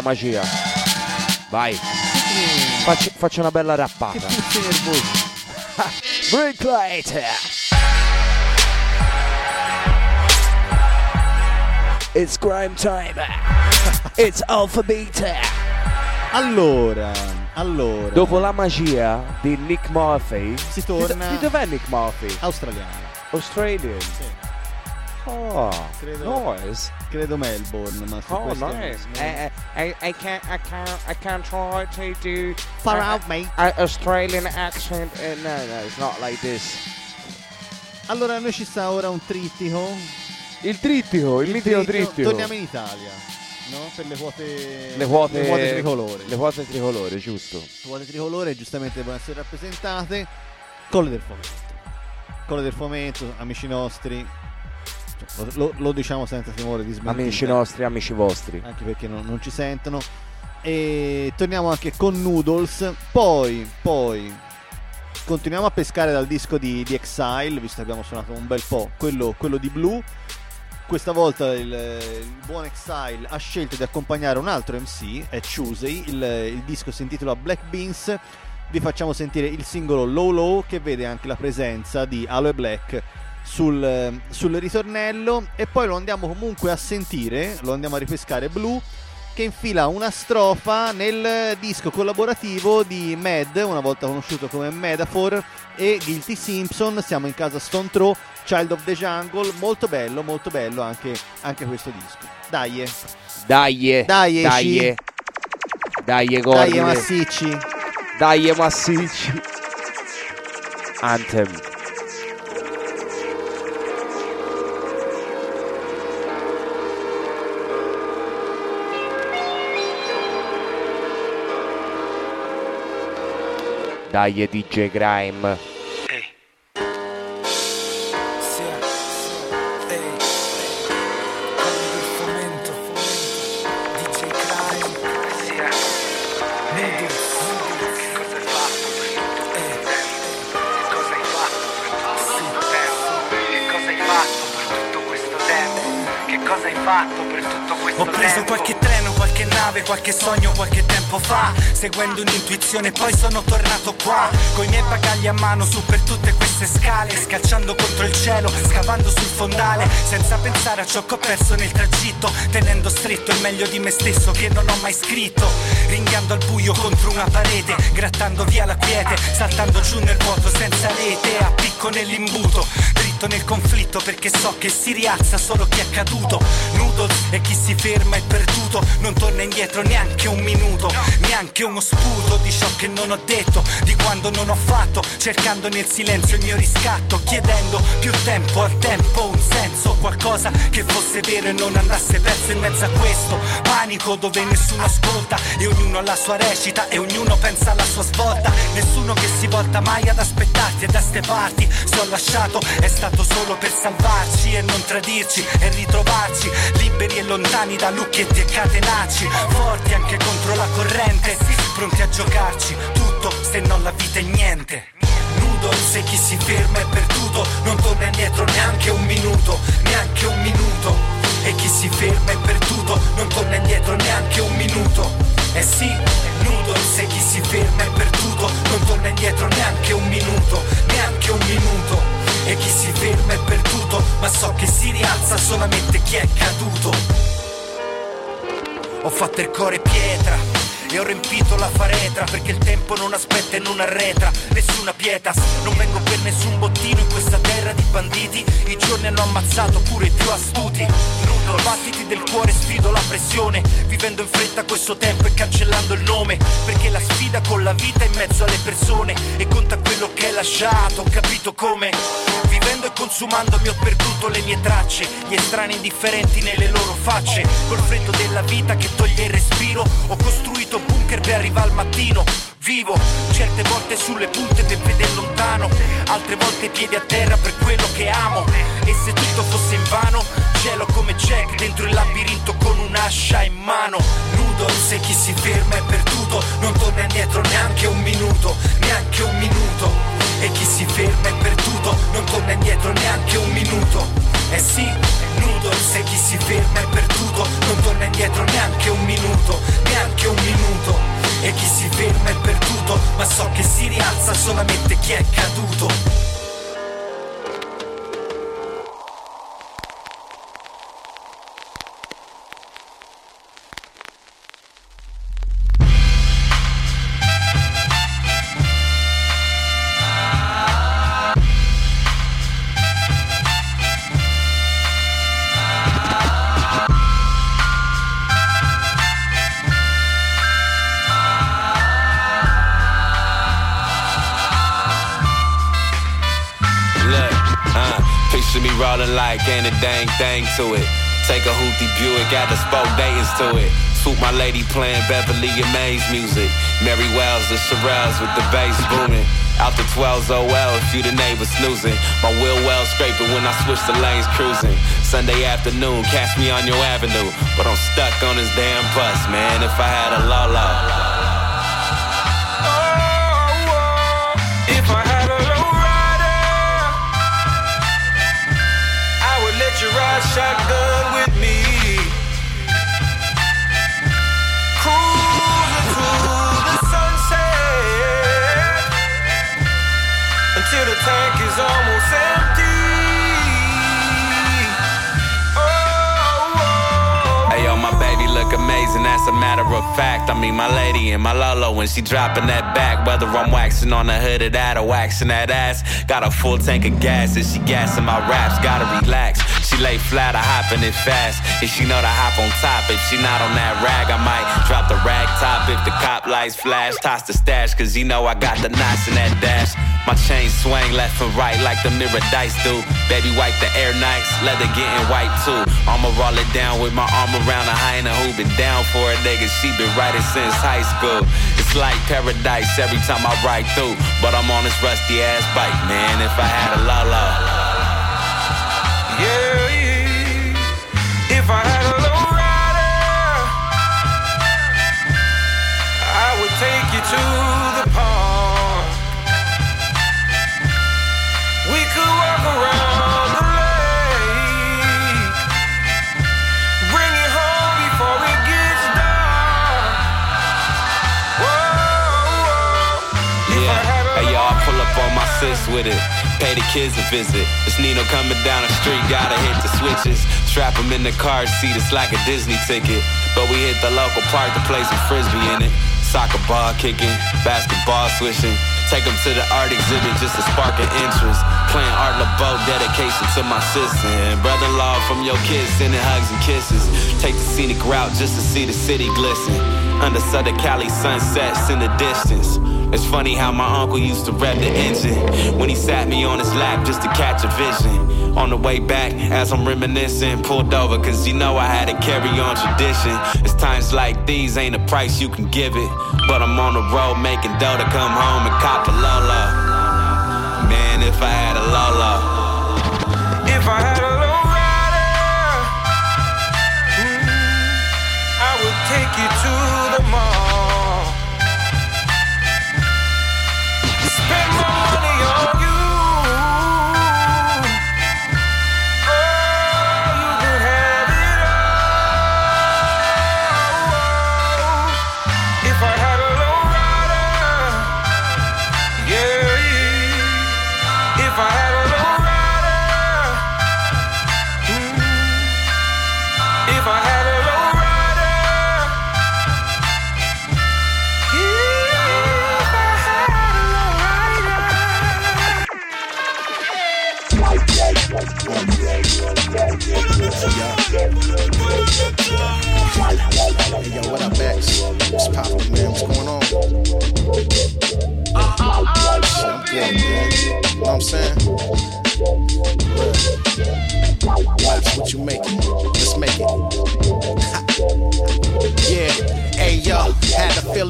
magia. Vai. Faccio, faccio una bella rappata. Nervoso. Bricklight. It's crime time. It's Alpha Beta. Allora, allora. Dopo la magia di Nick Murphy. Si torna- Di, di dov'è Nick Murphy? Australiano. Australian. Oh, Credo- nice. Credo Melbourne, ma su Oh, questo- nice. I, I, I can't, I can't, I can't try to do Far a- out, mate. a- Australian accent. Uh, no, no, it's not like this. Allora, a noi ci sta ora un trittico. Il trittico, il, mitico trittico. Torniamo in Italia, no? Per le quote Le quote, le quote tricolore. Le quote tricolore, giusto. Le quote tricolore giustamente devono essere rappresentate. Colle del fomento. Colle del fomento, amici nostri. Cioè, lo, lo- diciamo senza timore di smentita. Amici nostri, amici vostri. Anche perché non, non ci sentono. E torniamo anche con Noodles. Poi, poi continuiamo a pescare dal disco di, di Exile, visto che abbiamo suonato un bel po', quello, quello di Blue. Questa volta il, il buon Exile ha scelto di accompagnare un altro MC, è Choosey, il, il disco si intitola Black Beans. Vi facciamo sentire il singolo Low Low che vede anche la presenza di Aloe Black sul, sul ritornello e poi lo andiamo comunque a sentire, lo andiamo a ripescare Blue che infila una strofa nel disco collaborativo di Mad, una volta conosciuto come Metaphor, e Guilty Simpson. Siamo in casa Stone Throw, Child of the Jungle. Molto bello, molto bello anche, anche questo disco. Dai, Dai, Dai, dai, esci. dai, corri. dai, massicci. Dai, massicci. Anthem. Dai, DJ Grime. Seguendo un'intuizione poi sono tornato qua Coi miei bagagli a mano su per tutte queste scale Scalciando contro il cielo, scavando sul fondale Senza pensare a ciò che ho perso nel tragitto Tenendo stretto il meglio di me stesso che non ho mai scritto Ringhiando al buio contro una parete Grattando via la quiete, saltando giù nel vuoto senza rete A picco nell'imbuto, dritto nel conflitto perché so che si rialza solo chi è caduto. Noodles e chi si ferma è perduto, non torna indietro neanche un minuto, neanche uno sputo di ciò che non ho detto, di quando non ho fatto, cercando nel silenzio il mio riscatto, chiedendo più tempo al tempo, un senso, qualcosa che fosse vero e non andasse perso in mezzo a questo panico dove nessuno ascolta e ognuno ha la sua recita e ognuno pensa alla sua svolta, nessuno che si volta mai ad aspettarti e da ste parti, se ho lasciato è stato solo per salvarci e non tradirci e ritrovarci liberi e lontani da lucchetti e catenacci forti anche contro la corrente pronti a giocarci tutto se non la vita è niente. Nudo se chi si ferma è perduto non torna indietro neanche un minuto neanche un minuto. E chi si ferma è perduto non torna indietro neanche un minuto. Eh sì nudo se chi si ferma è perduto non torna indietro neanche un minuto neanche un minuto e chi si ferma è perduto, ma so che si rialza solamente chi è caduto. Ho fatto il cuore pietra e ho riempito la faretra perché il tempo non aspetta e non arretra. Nessuna pietas non vengo per nessun bottino in questa terra di banditi. I giorni hanno ammazzato pure i più astuti nudo battiti del cuore sfido la pressione vivendo in fretta questo tempo e cancellando il nome perché la sfida con la vita è in mezzo alle persone e conta quello che hai lasciato ho capito come? Vivendo e consumando mi ho perduto le mie tracce gli estranei indifferenti nelle loro facce col freddo della vita che toglie il respiro ho costruito bunker per arrivare al mattino vivo. Certe volte sulle punte per vedere lontano altre volte piedi a terra per quello che amo. E se tutto fosse in vano cielo come Jack dentro il labirinto con un'ascia in mano. Nudo se chi si ferma è perduto non torna indietro neanche un minuto neanche un minuto. E chi si ferma è perduto non torna indietro neanche un minuto. Eh sì nudo se chi si ferma è perduto non torna indietro neanche un minuto neanche un minuto e chi si ferma è perduto ma so che si rialza solamente chi è caduto like a dang thing to it. Take a hoopty Buick, got the spoke Dayton's to it. Swoop my lady playing Beverly and Mays music. Mary Wells, the Shirelles with the bass booming. Out the 12s OL if you the neighbor snoozing. My wheel well scraping when I switch the lanes cruising. Sunday afternoon, catch me on your avenue. But I'm stuck on this damn bus, man. If I had a Lolo. Shotgun with me. Cruising the sunset until the tank is almost empty. Oh, oh, oh. Hey yo, my baby look amazing, that's a matter of fact. I mean, my lady and my Lolo when she dropping that back. Whether I'm waxing on the hood of that or waxing that ass. Got a full tank of gas and she gassing my raps. Gotta relax. She lay flat, I hopping it fast. And she know to hop on top. If she not on that rag, I might drop the rag top. If the cop lights flash, toss the stash. Cause you know I got the knots in that dash. My chain swing left and right like the mirror dice do. Baby wipe the air nights, leather getting white too. I'ma roll it down with my arm around a hyena who been down for a nigga. She been writing since high school. It's like paradise every time I ride through. But I'm on this rusty ass bike, man. If I had a Lolo. Take you to sis with it. Pay the kids a visit. It's Nino coming down the street, gotta hit the switches. Strap him in the car seat, it's like a Disney ticket. But we hit the local park to play some frisbee in it. Soccer ball kicking, basketball swishing. Take them to the art exhibit just to spark an interest. Playing Art LeBeau, dedication to my sister. And brother-in-law from your kids, sending hugs and kisses. Take the scenic route just to see the city glisten. Under Southern Cali sunsets in the distance. It's funny how my uncle used to rev the engine when he sat me on his lap just to catch a vision. On the way back, as I'm reminiscing, pulled over cause you know I had to carry on tradition. It's times like these, ain't a price you can give it. But I'm on the road making dough to come home and cop a Lolo. Man, if I had a Lolo. If I had a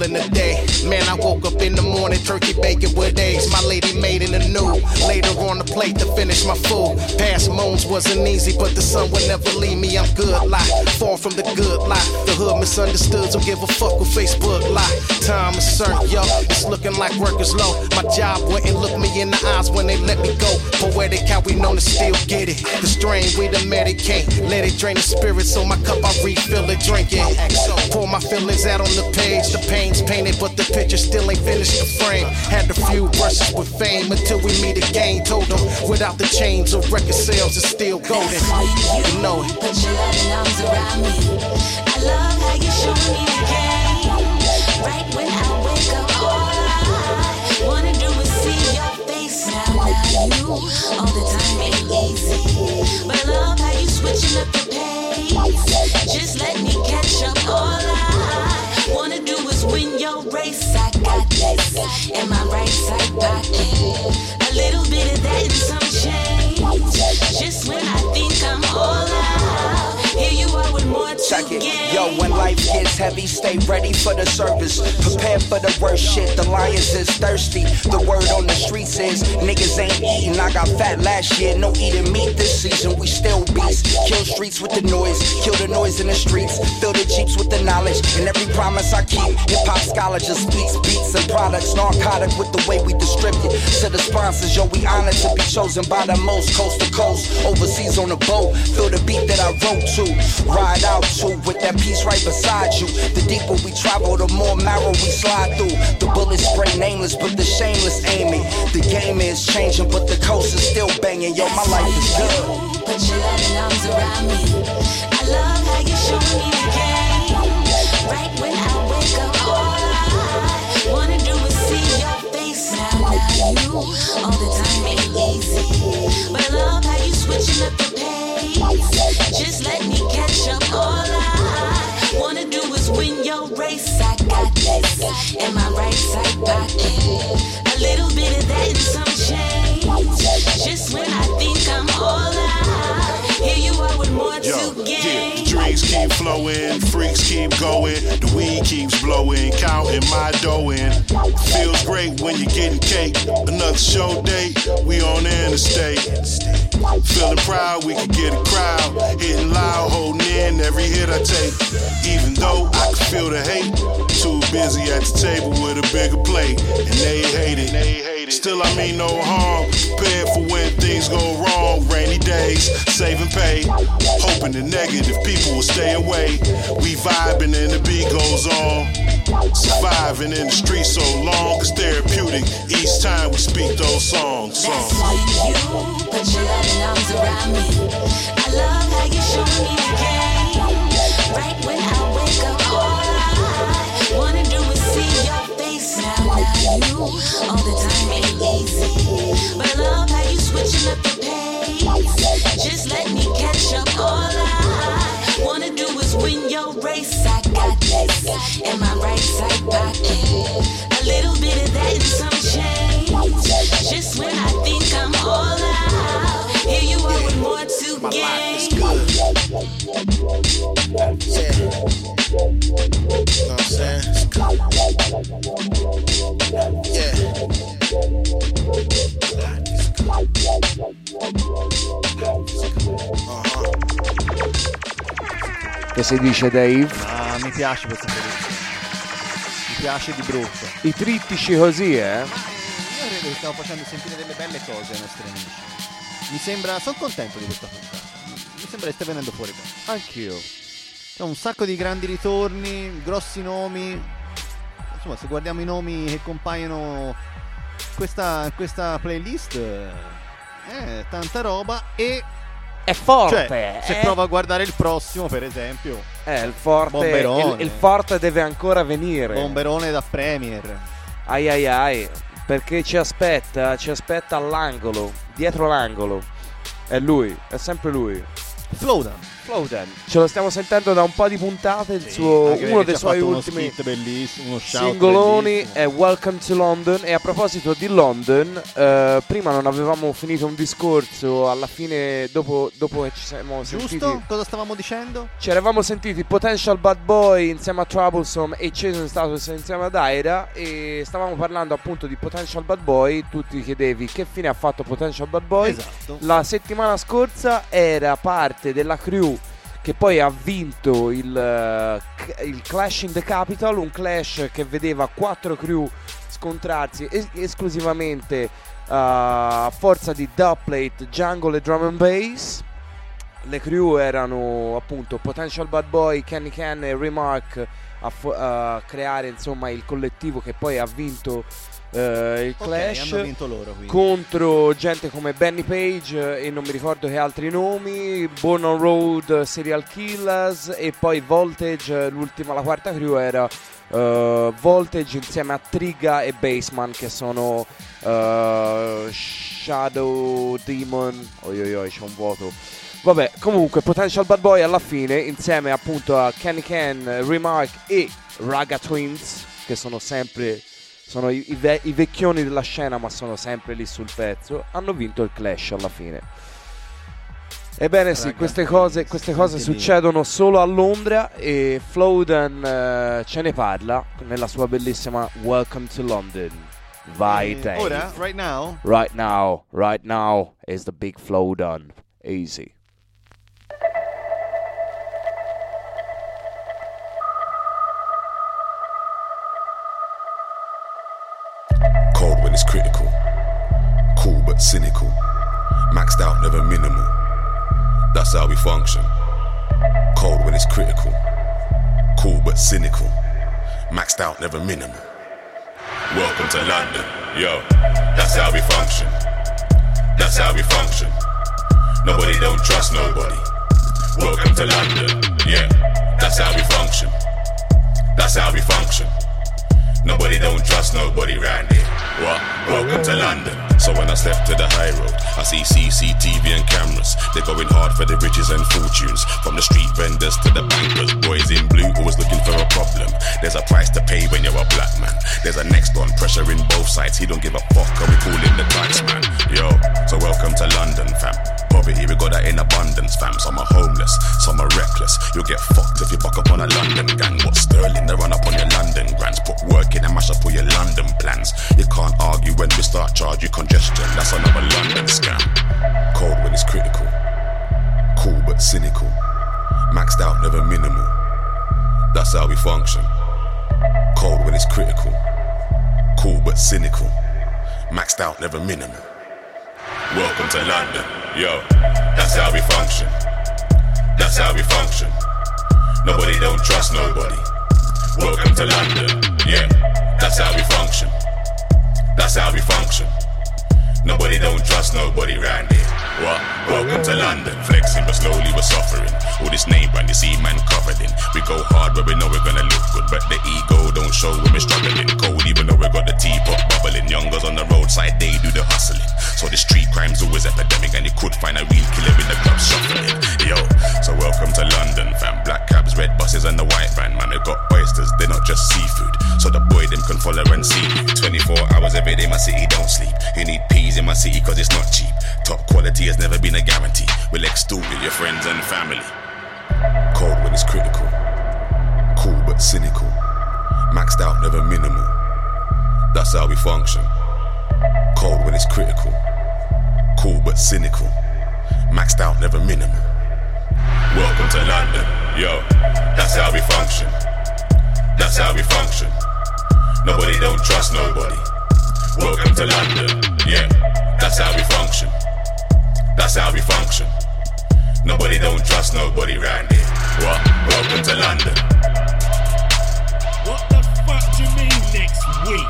had a day. Man, I woke up in the morning, turkey bacon with eggs. My lady made in the new. Later on the plate to finish my food. Past moons wasn't easy, but the sun would never leave me. I'm good, lie. Far from the good lie. The hood misunderstood, don't give a fuck with Facebook lie. Time is certain, yo. It's looking like work is low. My job wouldn't look me in the eyes when they let me go. Poetic, how we known to still get it. The strain we the medicate. Let it drain the spirit, so my cup I refill it, drink it. Pour my feelings out on the page. The pain's painted, but the picture still ain't finished the frame. Had a few brushes with fame until we meet again. Told them without the chains of record sales, it's still golden. You know it. Put your loving arms around me. I love how you show me the game. Right when I wake up, all I wanna do is see your face. Now, now you all the time ain't easy, but I love how you switching up the pace. Just let me catch up. All I your race. I got this in my right side pocket. A little bit of that Check it. Yo, when life gets heavy, stay ready for the service. Prepare for the worst shit. The lions is thirsty. The word on the streets is niggas ain't eating. I got fat last year, no eating meat this season. We still beasts. Kill streets with the noise, kill the noise in the streets. Fill the jeeps with the knowledge, and every promise I keep. Hip hop scholar just speaks beats and products. Narcotic with the way we distribute. To the sponsors, yo, we honored to be chosen by the most coast to coast. Overseas on a boat, feel the beat that I wrote to. Ride out to with that piece right beside you. The deeper we travel, the more marrow we slide through. The bullets spray nameless, but the shameless aiming. The game is changing, but the coast is still banging. Yo, my life is good. Put your loving arms around me. I love how you show me the game. Right when I wake up, all I wanna do is see your face. Now, now you all the time ain't easy, but I love how you switching up the pace. Just let me in my right side pocket. Keep flowing, freaks keep going, the weed keeps blowing, counting my dough in. Feels great when you're getting cake. Another show date, we on the interstate. Feeling proud, we can get a crowd. Hitting loud, holding in every hit I take. Even though I can feel the hate, too busy at the table with a bigger plate, and they hate it. Still, I mean no harm. Prepared for when things go wrong. Rainy days, saving pay. Hoping the negative people will stay away. We vibing and the beat goes on. Surviving in the street so long, it's therapeutic. Each time we speak those songs. That's when you put your loving arms around me. I love how you show me game. all the time ain't easy. But I love how you switching up the pace. Just let me catch up. All I wanna do is win your race. I got this in my right side pocket. A little bit of that and some change. Just when I think I'm all out, here you are with more to my gain. Yeah. You know what I'm saying? Che si dice Dave? Ah, mi piace questa produzione. Mi piace di brutto. I trittici così, eh? Io credo che stiamo facendo sentire delle belle cose ai nostri amici. Mi sembra, sono contento di questa puntata. Mi sembra che stia venendo fuori bene. Anch'io. C'è un sacco di grandi ritorni, grossi nomi. Insomma, se guardiamo i nomi che compaiono questa, questa playlist, eh, tanta roba e È forte. Cioè, se eh. provo a guardare il prossimo, per esempio, Eh, il forte, Bomberone. il, il forte deve ancora venire. Bomberone da Premier. Ai ai ai, perché ci aspetta, ci aspetta all'angolo, dietro l'angolo. È lui, è sempre lui. Flowdown. Flowdown. Ce lo stiamo sentendo da un po' di puntate, il suo- uno dei suoi ultimi singoloni bellissimo. è Welcome to London e a proposito di London, eh, prima non avevamo finito un discorso, alla fine dopo, dopo che ci siamo sentiti... Giusto? Cosa stavamo dicendo? Ci eravamo sentiti Potential Bad Boy insieme a Troublesome e Jason Status insieme ad Aira e stavamo parlando appunto di Potential Bad Boy, tu ti chiedevi che fine ha fatto Potential Bad Boy. Esatto. La settimana scorsa era parte della crew che poi ha vinto il, eh, il Clash in the Capital, un clash che vedeva quattro crew scontrarsi es- esclusivamente eh, a forza di dubplate, jungle e drum and bass. Le crew erano appunto Potential Bad Boy, Kenny Ken e Remark a, fo- a creare insomma il collettivo che poi ha vinto eh, il Clash vinto loro, contro gente come Benny Page eh, e non mi ricordo che altri nomi, Born on Road, eh, Serial Killers e poi Voltage, eh, l'ultima, la quarta crew era eh, Voltage insieme a Triga e Baseman che sono eh, Shadow Demon, oi oi c'è un vuoto. Vabbè, comunque Potential Bad Boy alla fine insieme appunto a Kenny Ken, Remark e Raga Twins che sono sempre sono i, i ve- i vecchioni della scena ma sono sempre lì sul pezzo. Hanno vinto il Clash alla fine. Ebbene sì Raga queste cose, queste cose succedono solo a Londra e Flowden eh, ce ne parla nella sua bellissima Welcome to London. Vai Eh, ora, right now, right now right now is the big Flowdown easy when it's critical. Cool but cynical. Maxed out, never minimal. That's how we function. Cold when it's critical. Cool but cynical. Maxed out, never minimal. Welcome to London. Yo, that's how we function. That's how we function. Nobody don't trust nobody. Welcome to London. Yeah, that's how we function. That's how we function. Nobody don't trust nobody round here. What? Welcome to London. So when I step to the high road, I see CCTV and cameras. They're going hard for the riches and fortunes. From the street vendors to the bankers. Boys in blue always looking for a problem. There's a price to pay when you're a black man. There's a next on pressure in both sides. He don't give a fuck, and we call him the tax man. Yo, so welcome to London, fam. Poverty, we got that in abundance, fam. Some are homeless, some are reckless. You'll get fucked if you buck up on a London gang. What sterling? They run up on your London grants. Put work in and mash up all your London plans. You can't argue when we start charging congestion. That's another London scam. Cold when it's critical. Cool but cynical. Maxed out, never minimal. That's how we function. Cold when it's critical. Cool but cynical. Maxed out, never minimal. Welcome to London. Yo, that's how we function. That's how we function. Nobody don't trust nobody. Welcome to London. Yeah, that's how we function. That's how we function. Nobody don't trust nobody round here. What? Welcome to London. Flexing, but slowly we're suffering. All this name brand, you see, man, covered in. We go hard but we know we're gonna look good, but the ego don't show when we're struggling. Cold, even though we got the teapot bubbling. Youngers on the roadside, they do the hustling. So the street crime's always epidemic, and you could find a real killer in the club shuffling. Yo, so welcome to London, fam. Black cabs, red buses, and the white van, man. They got oysters, they're not just seafood. So the boy them can follow and see. 24 hours every day, my city don't sleep. You need peas in my city, cause it's not cheap. Top quality has never been a guarantee. We'll extort your friends and family. Cold when it's critical. Cool but cynical. Maxed out, never minimal. That's how we function. Cold when it's critical. Cool but cynical. Maxed out, never minimal. Welcome to London, yo. That's how we function. That's how we function. Nobody don't trust nobody. Welcome to London, yeah. That's how we function. That's how we function. Nobody don't trust nobody round here. What? Welcome to London. What the fuck do you mean next week?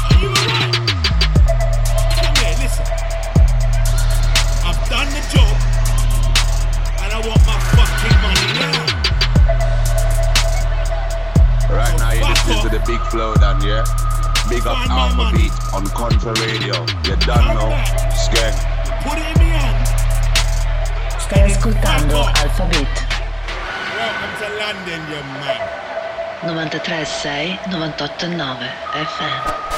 Are you alright? Come here, listen. I've done the job and I want my fucking money now. Right now, you're listening to the big flow down, yeah? Big up Alpha. Beat on Contra Radio. You done know? Skank. Put it in me hand. Stai ascoltando Alphabet Welcome to London, you man. 93.6 98.9 FM.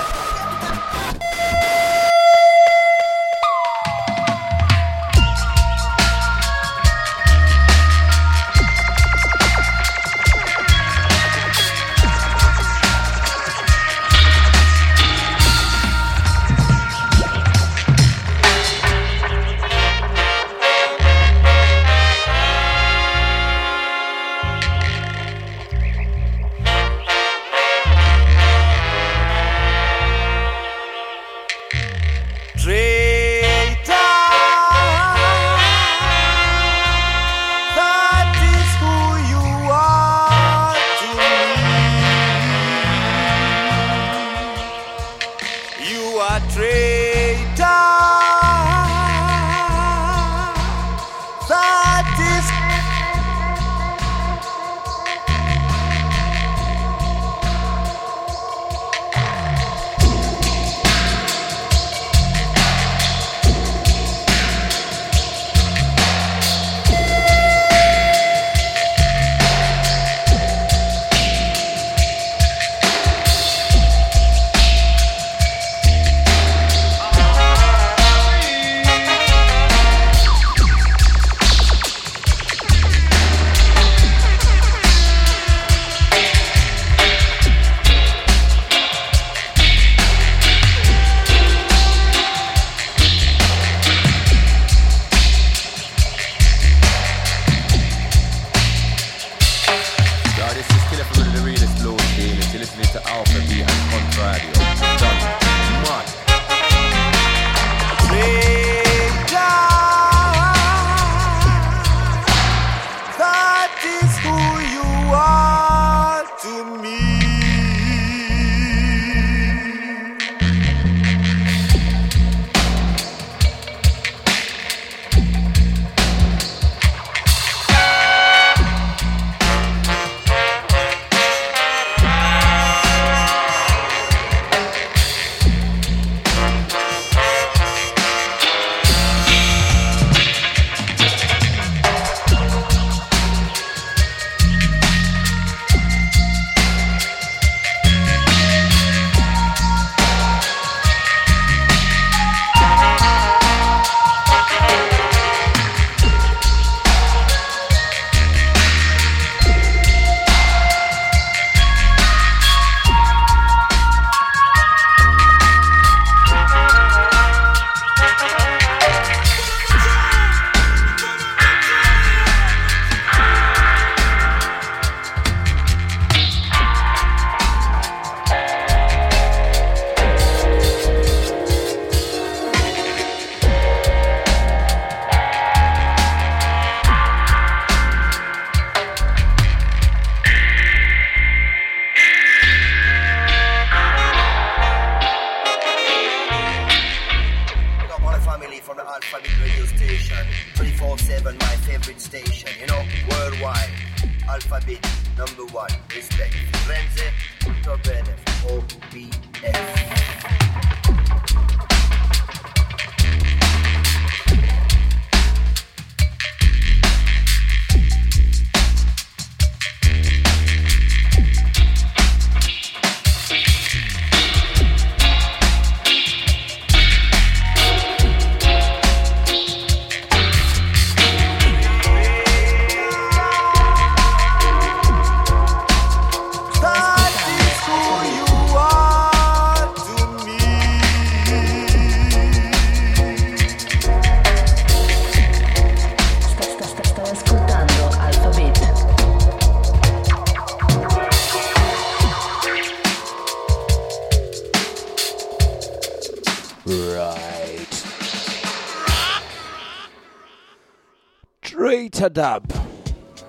Up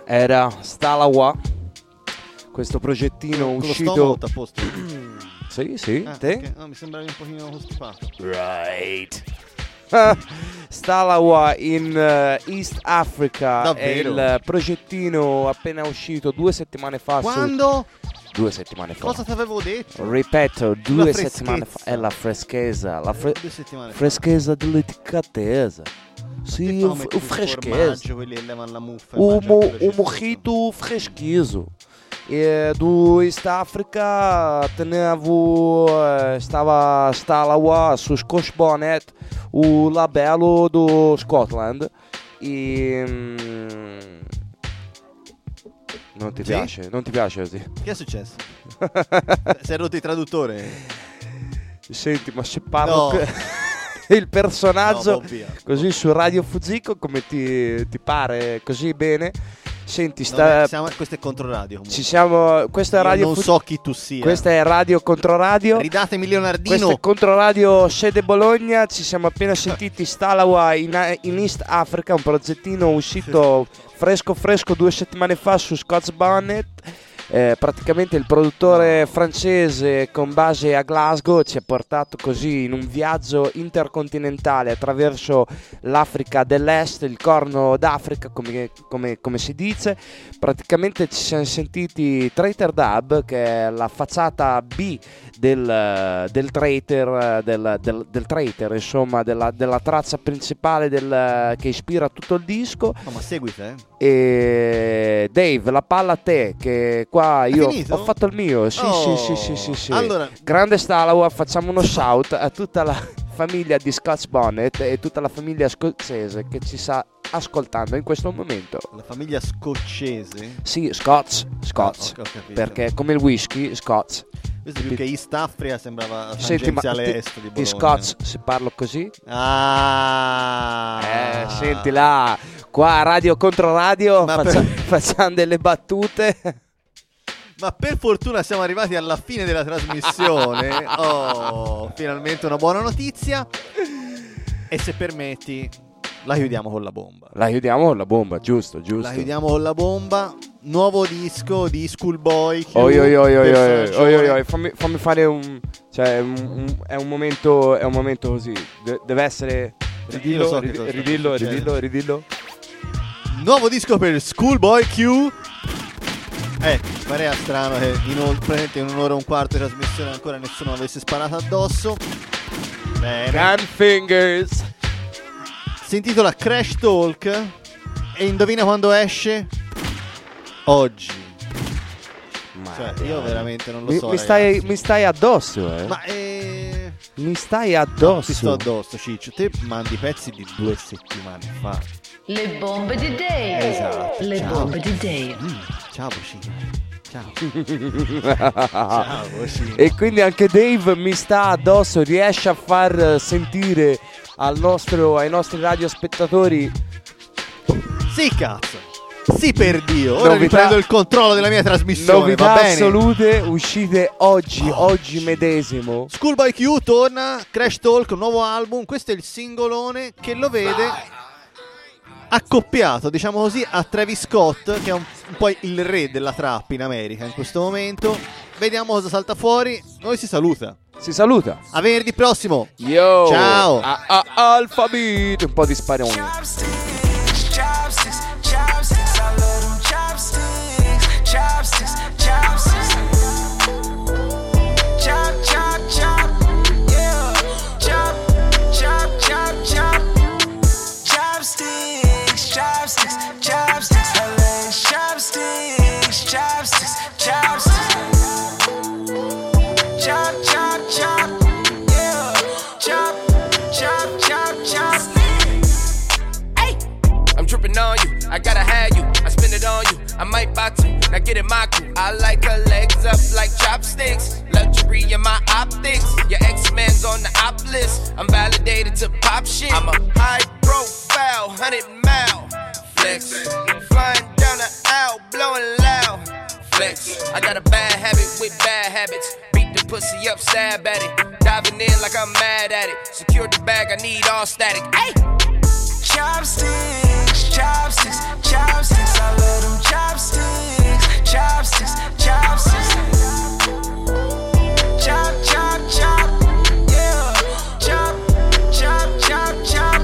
era Stalawa, questo progettino uscito. a posto. sì, sì, Ah, te? ok. No, mi sembravi un pochino costipato. Right. Stalawa in eh, East Africa Davvero? è il progettino appena uscito due settimane fa. Quando? Due settimane fa. Cosa ti avevo detto? Ripeto, due settimane fa. È la freschezza. La fre- Due settimane fa. freschezza dell'eticattesa. Sim, o, o fresquezo. O, mo, o morrito fresquezo. É, do East Africa, tenevo, eh, estava, estava lá o Suscos Bonnet, o labelo do Scotland. E. Hum, não te piace, não te ti piace O que é successo? Sei rotto il traduttore. Senti, ma se parlo... No. Che... il personaggio No, così su Radio Fuzico come ti, ti pare così bene senti sta siamo- questo è controradio. Ci siamo. Questa è Io Radio non so chi tu sia. Questa è Radio Controradio. Ridatemi Leonardino. Questo è Controradio Sede Bologna. Ci siamo appena sentiti Stalawa in, in East Africa, un progettino uscito fresco fresco due settimane fa su Scotch Bonnet. Eh, praticamente il produttore francese con base a Glasgow ci ha portato così in un viaggio intercontinentale attraverso l'Africa dell'Est, il corno d'Africa come, come- come si dice. Praticamente ci siamo sentiti Traitor Dub che è la facciata B del, del traitor, del, del, del traitor, insomma della, della traccia principale del- che ispira tutto il disco. No, ma seguite, eh. E Dave, la palla a te, che qua io finito? ho fatto il mio. Sì, Oh. sì, sì, sì, sì, sì. Allora- Grande Stalawa, facciamo uno shout a tutta la famiglia di Scotch Bonnet e tutta la famiglia scozzese che ci sta ascoltando in questo momento. La famiglia scozzese. Sì, Ah, ho capito. perché come il whisky, Scotch. Questo più che East Africa sembrava Senti, ma tangenziale ti, est di di Bologna. Scotch se parlo così? Ah. Eh, senti là, qua radio contro radio faccia- per- facciamo delle battute. Ma per fortuna siamo arrivati alla fine della trasmissione. Oh, finalmente una buona notizia. E se permetti, la chiudiamo con la bomba. La chiudiamo con la bomba, giusto, giusto. La chiudiamo con la bomba. Nuovo disco di Schoolboy. Q, Oi, oi, oi, oi, oi, oi, oi, oi, fammi, fammi fare un... Cioè, un- un- è un momento, è un momento così. De- deve essere... Ridillo, lo so rid- ridillo, succede. ridillo, ridillo. Nuovo disco per Schoolboy Q. Eh, parea strano che in, un- in un'ora e un quarto di trasmissione ancora nessuno avesse sparato addosso. Bene. Gun fingers. Si intitola Crash Talk e indovina quando esce? Oggi. Cioè, io veramente non lo Mi, so. mi stai, mi stai addosso, eh. Ma eh, Mi stai no, addosso. ti sto addosso, Ciccio. Te mandi pezzi di due settimane fa. Le bombe di Dave. Esatto. Le Ciao. bombe di Dave. Mm, ciao, Ciccio. Ciao. Ciao, e quindi anche Dave mi sta addosso, riesce a far sentire nostro- ai nostri radiospettatori Sì, cazzo. Sì, per Dio. Ora Novità- riprendo il controllo della mia trasmissione. novità va bene? assolute uscite oggi, oggi medesimo. Schoolboy Q torna, Crash Talk, nuovo album. Questo è il singolone che lo vede accoppiato, diciamo così, a Travis Scott, che è un, un po' il re della trap in America in questo momento. Vediamo cosa salta fuori. Noi si saluta. Si saluta. A venerdì prossimo. Yo. Ciao. A- a- Alphabet. Un po' di sparoni. I gotta have you. I spend it on you. I might buy two. Now get in my crew. I like her legs up like chopsticks. Luxury in my optics. Your ex man's on the op list. I'm validated to pop shit. I'm a high profile, 100 mile flex. Flying down the aisle, blowing loud flex. I got a bad habit with bad habits. Beat the pussy up, stab at it. Diving in like I'm mad at it. Secure the bag, I need all static. Hey! Chopsticks, chopsticks, chopsticks. I love them chopsticks. Chopsticks, chopsticks. Chop, chop, chop. Yeah. Chop, chop, chop, chop.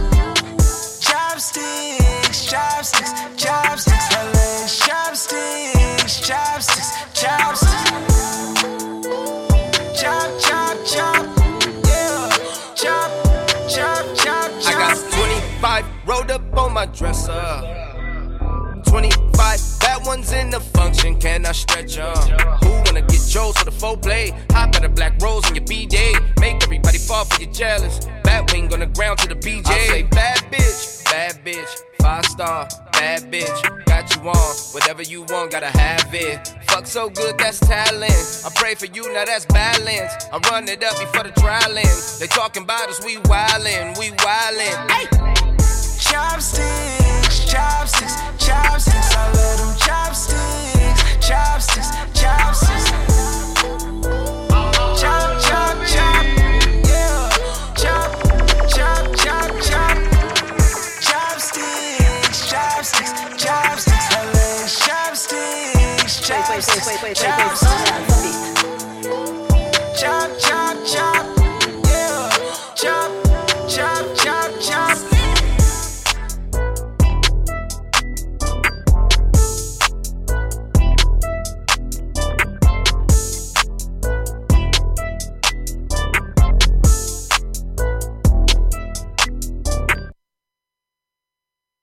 Chopsticks, chopsticks, chopsticks. I love chopsticks. Chopsticks, chopsticks. Chop, chop, chop. Yeah. Chop, chop, chop, chop. I got 25 rolled up on my dresser. 25, that one's in the function, can I stretch on? Who wanna get Joe's for the full play? Hop at a black rose in your BJ. Make everybody fall for your jealous. Bat wing on the ground to the BJ. I say bad bitch, bad bitch, five star, bad bitch. Got you on, whatever you want, gotta have it. Fuck so good, that's talent. I pray for you, now that's balance. I run it up before the trial ends. They talking about us, we wildin', we wildin'. Hey! chopsticks, chopsticks. I love them chopsticks, chopsticks, chopsticks. Chop, chop, chop, yeah. Chop, chop. Chopsticks, chopsticks, chopsticks. I love chopsticks, chopsticks, chopsticks.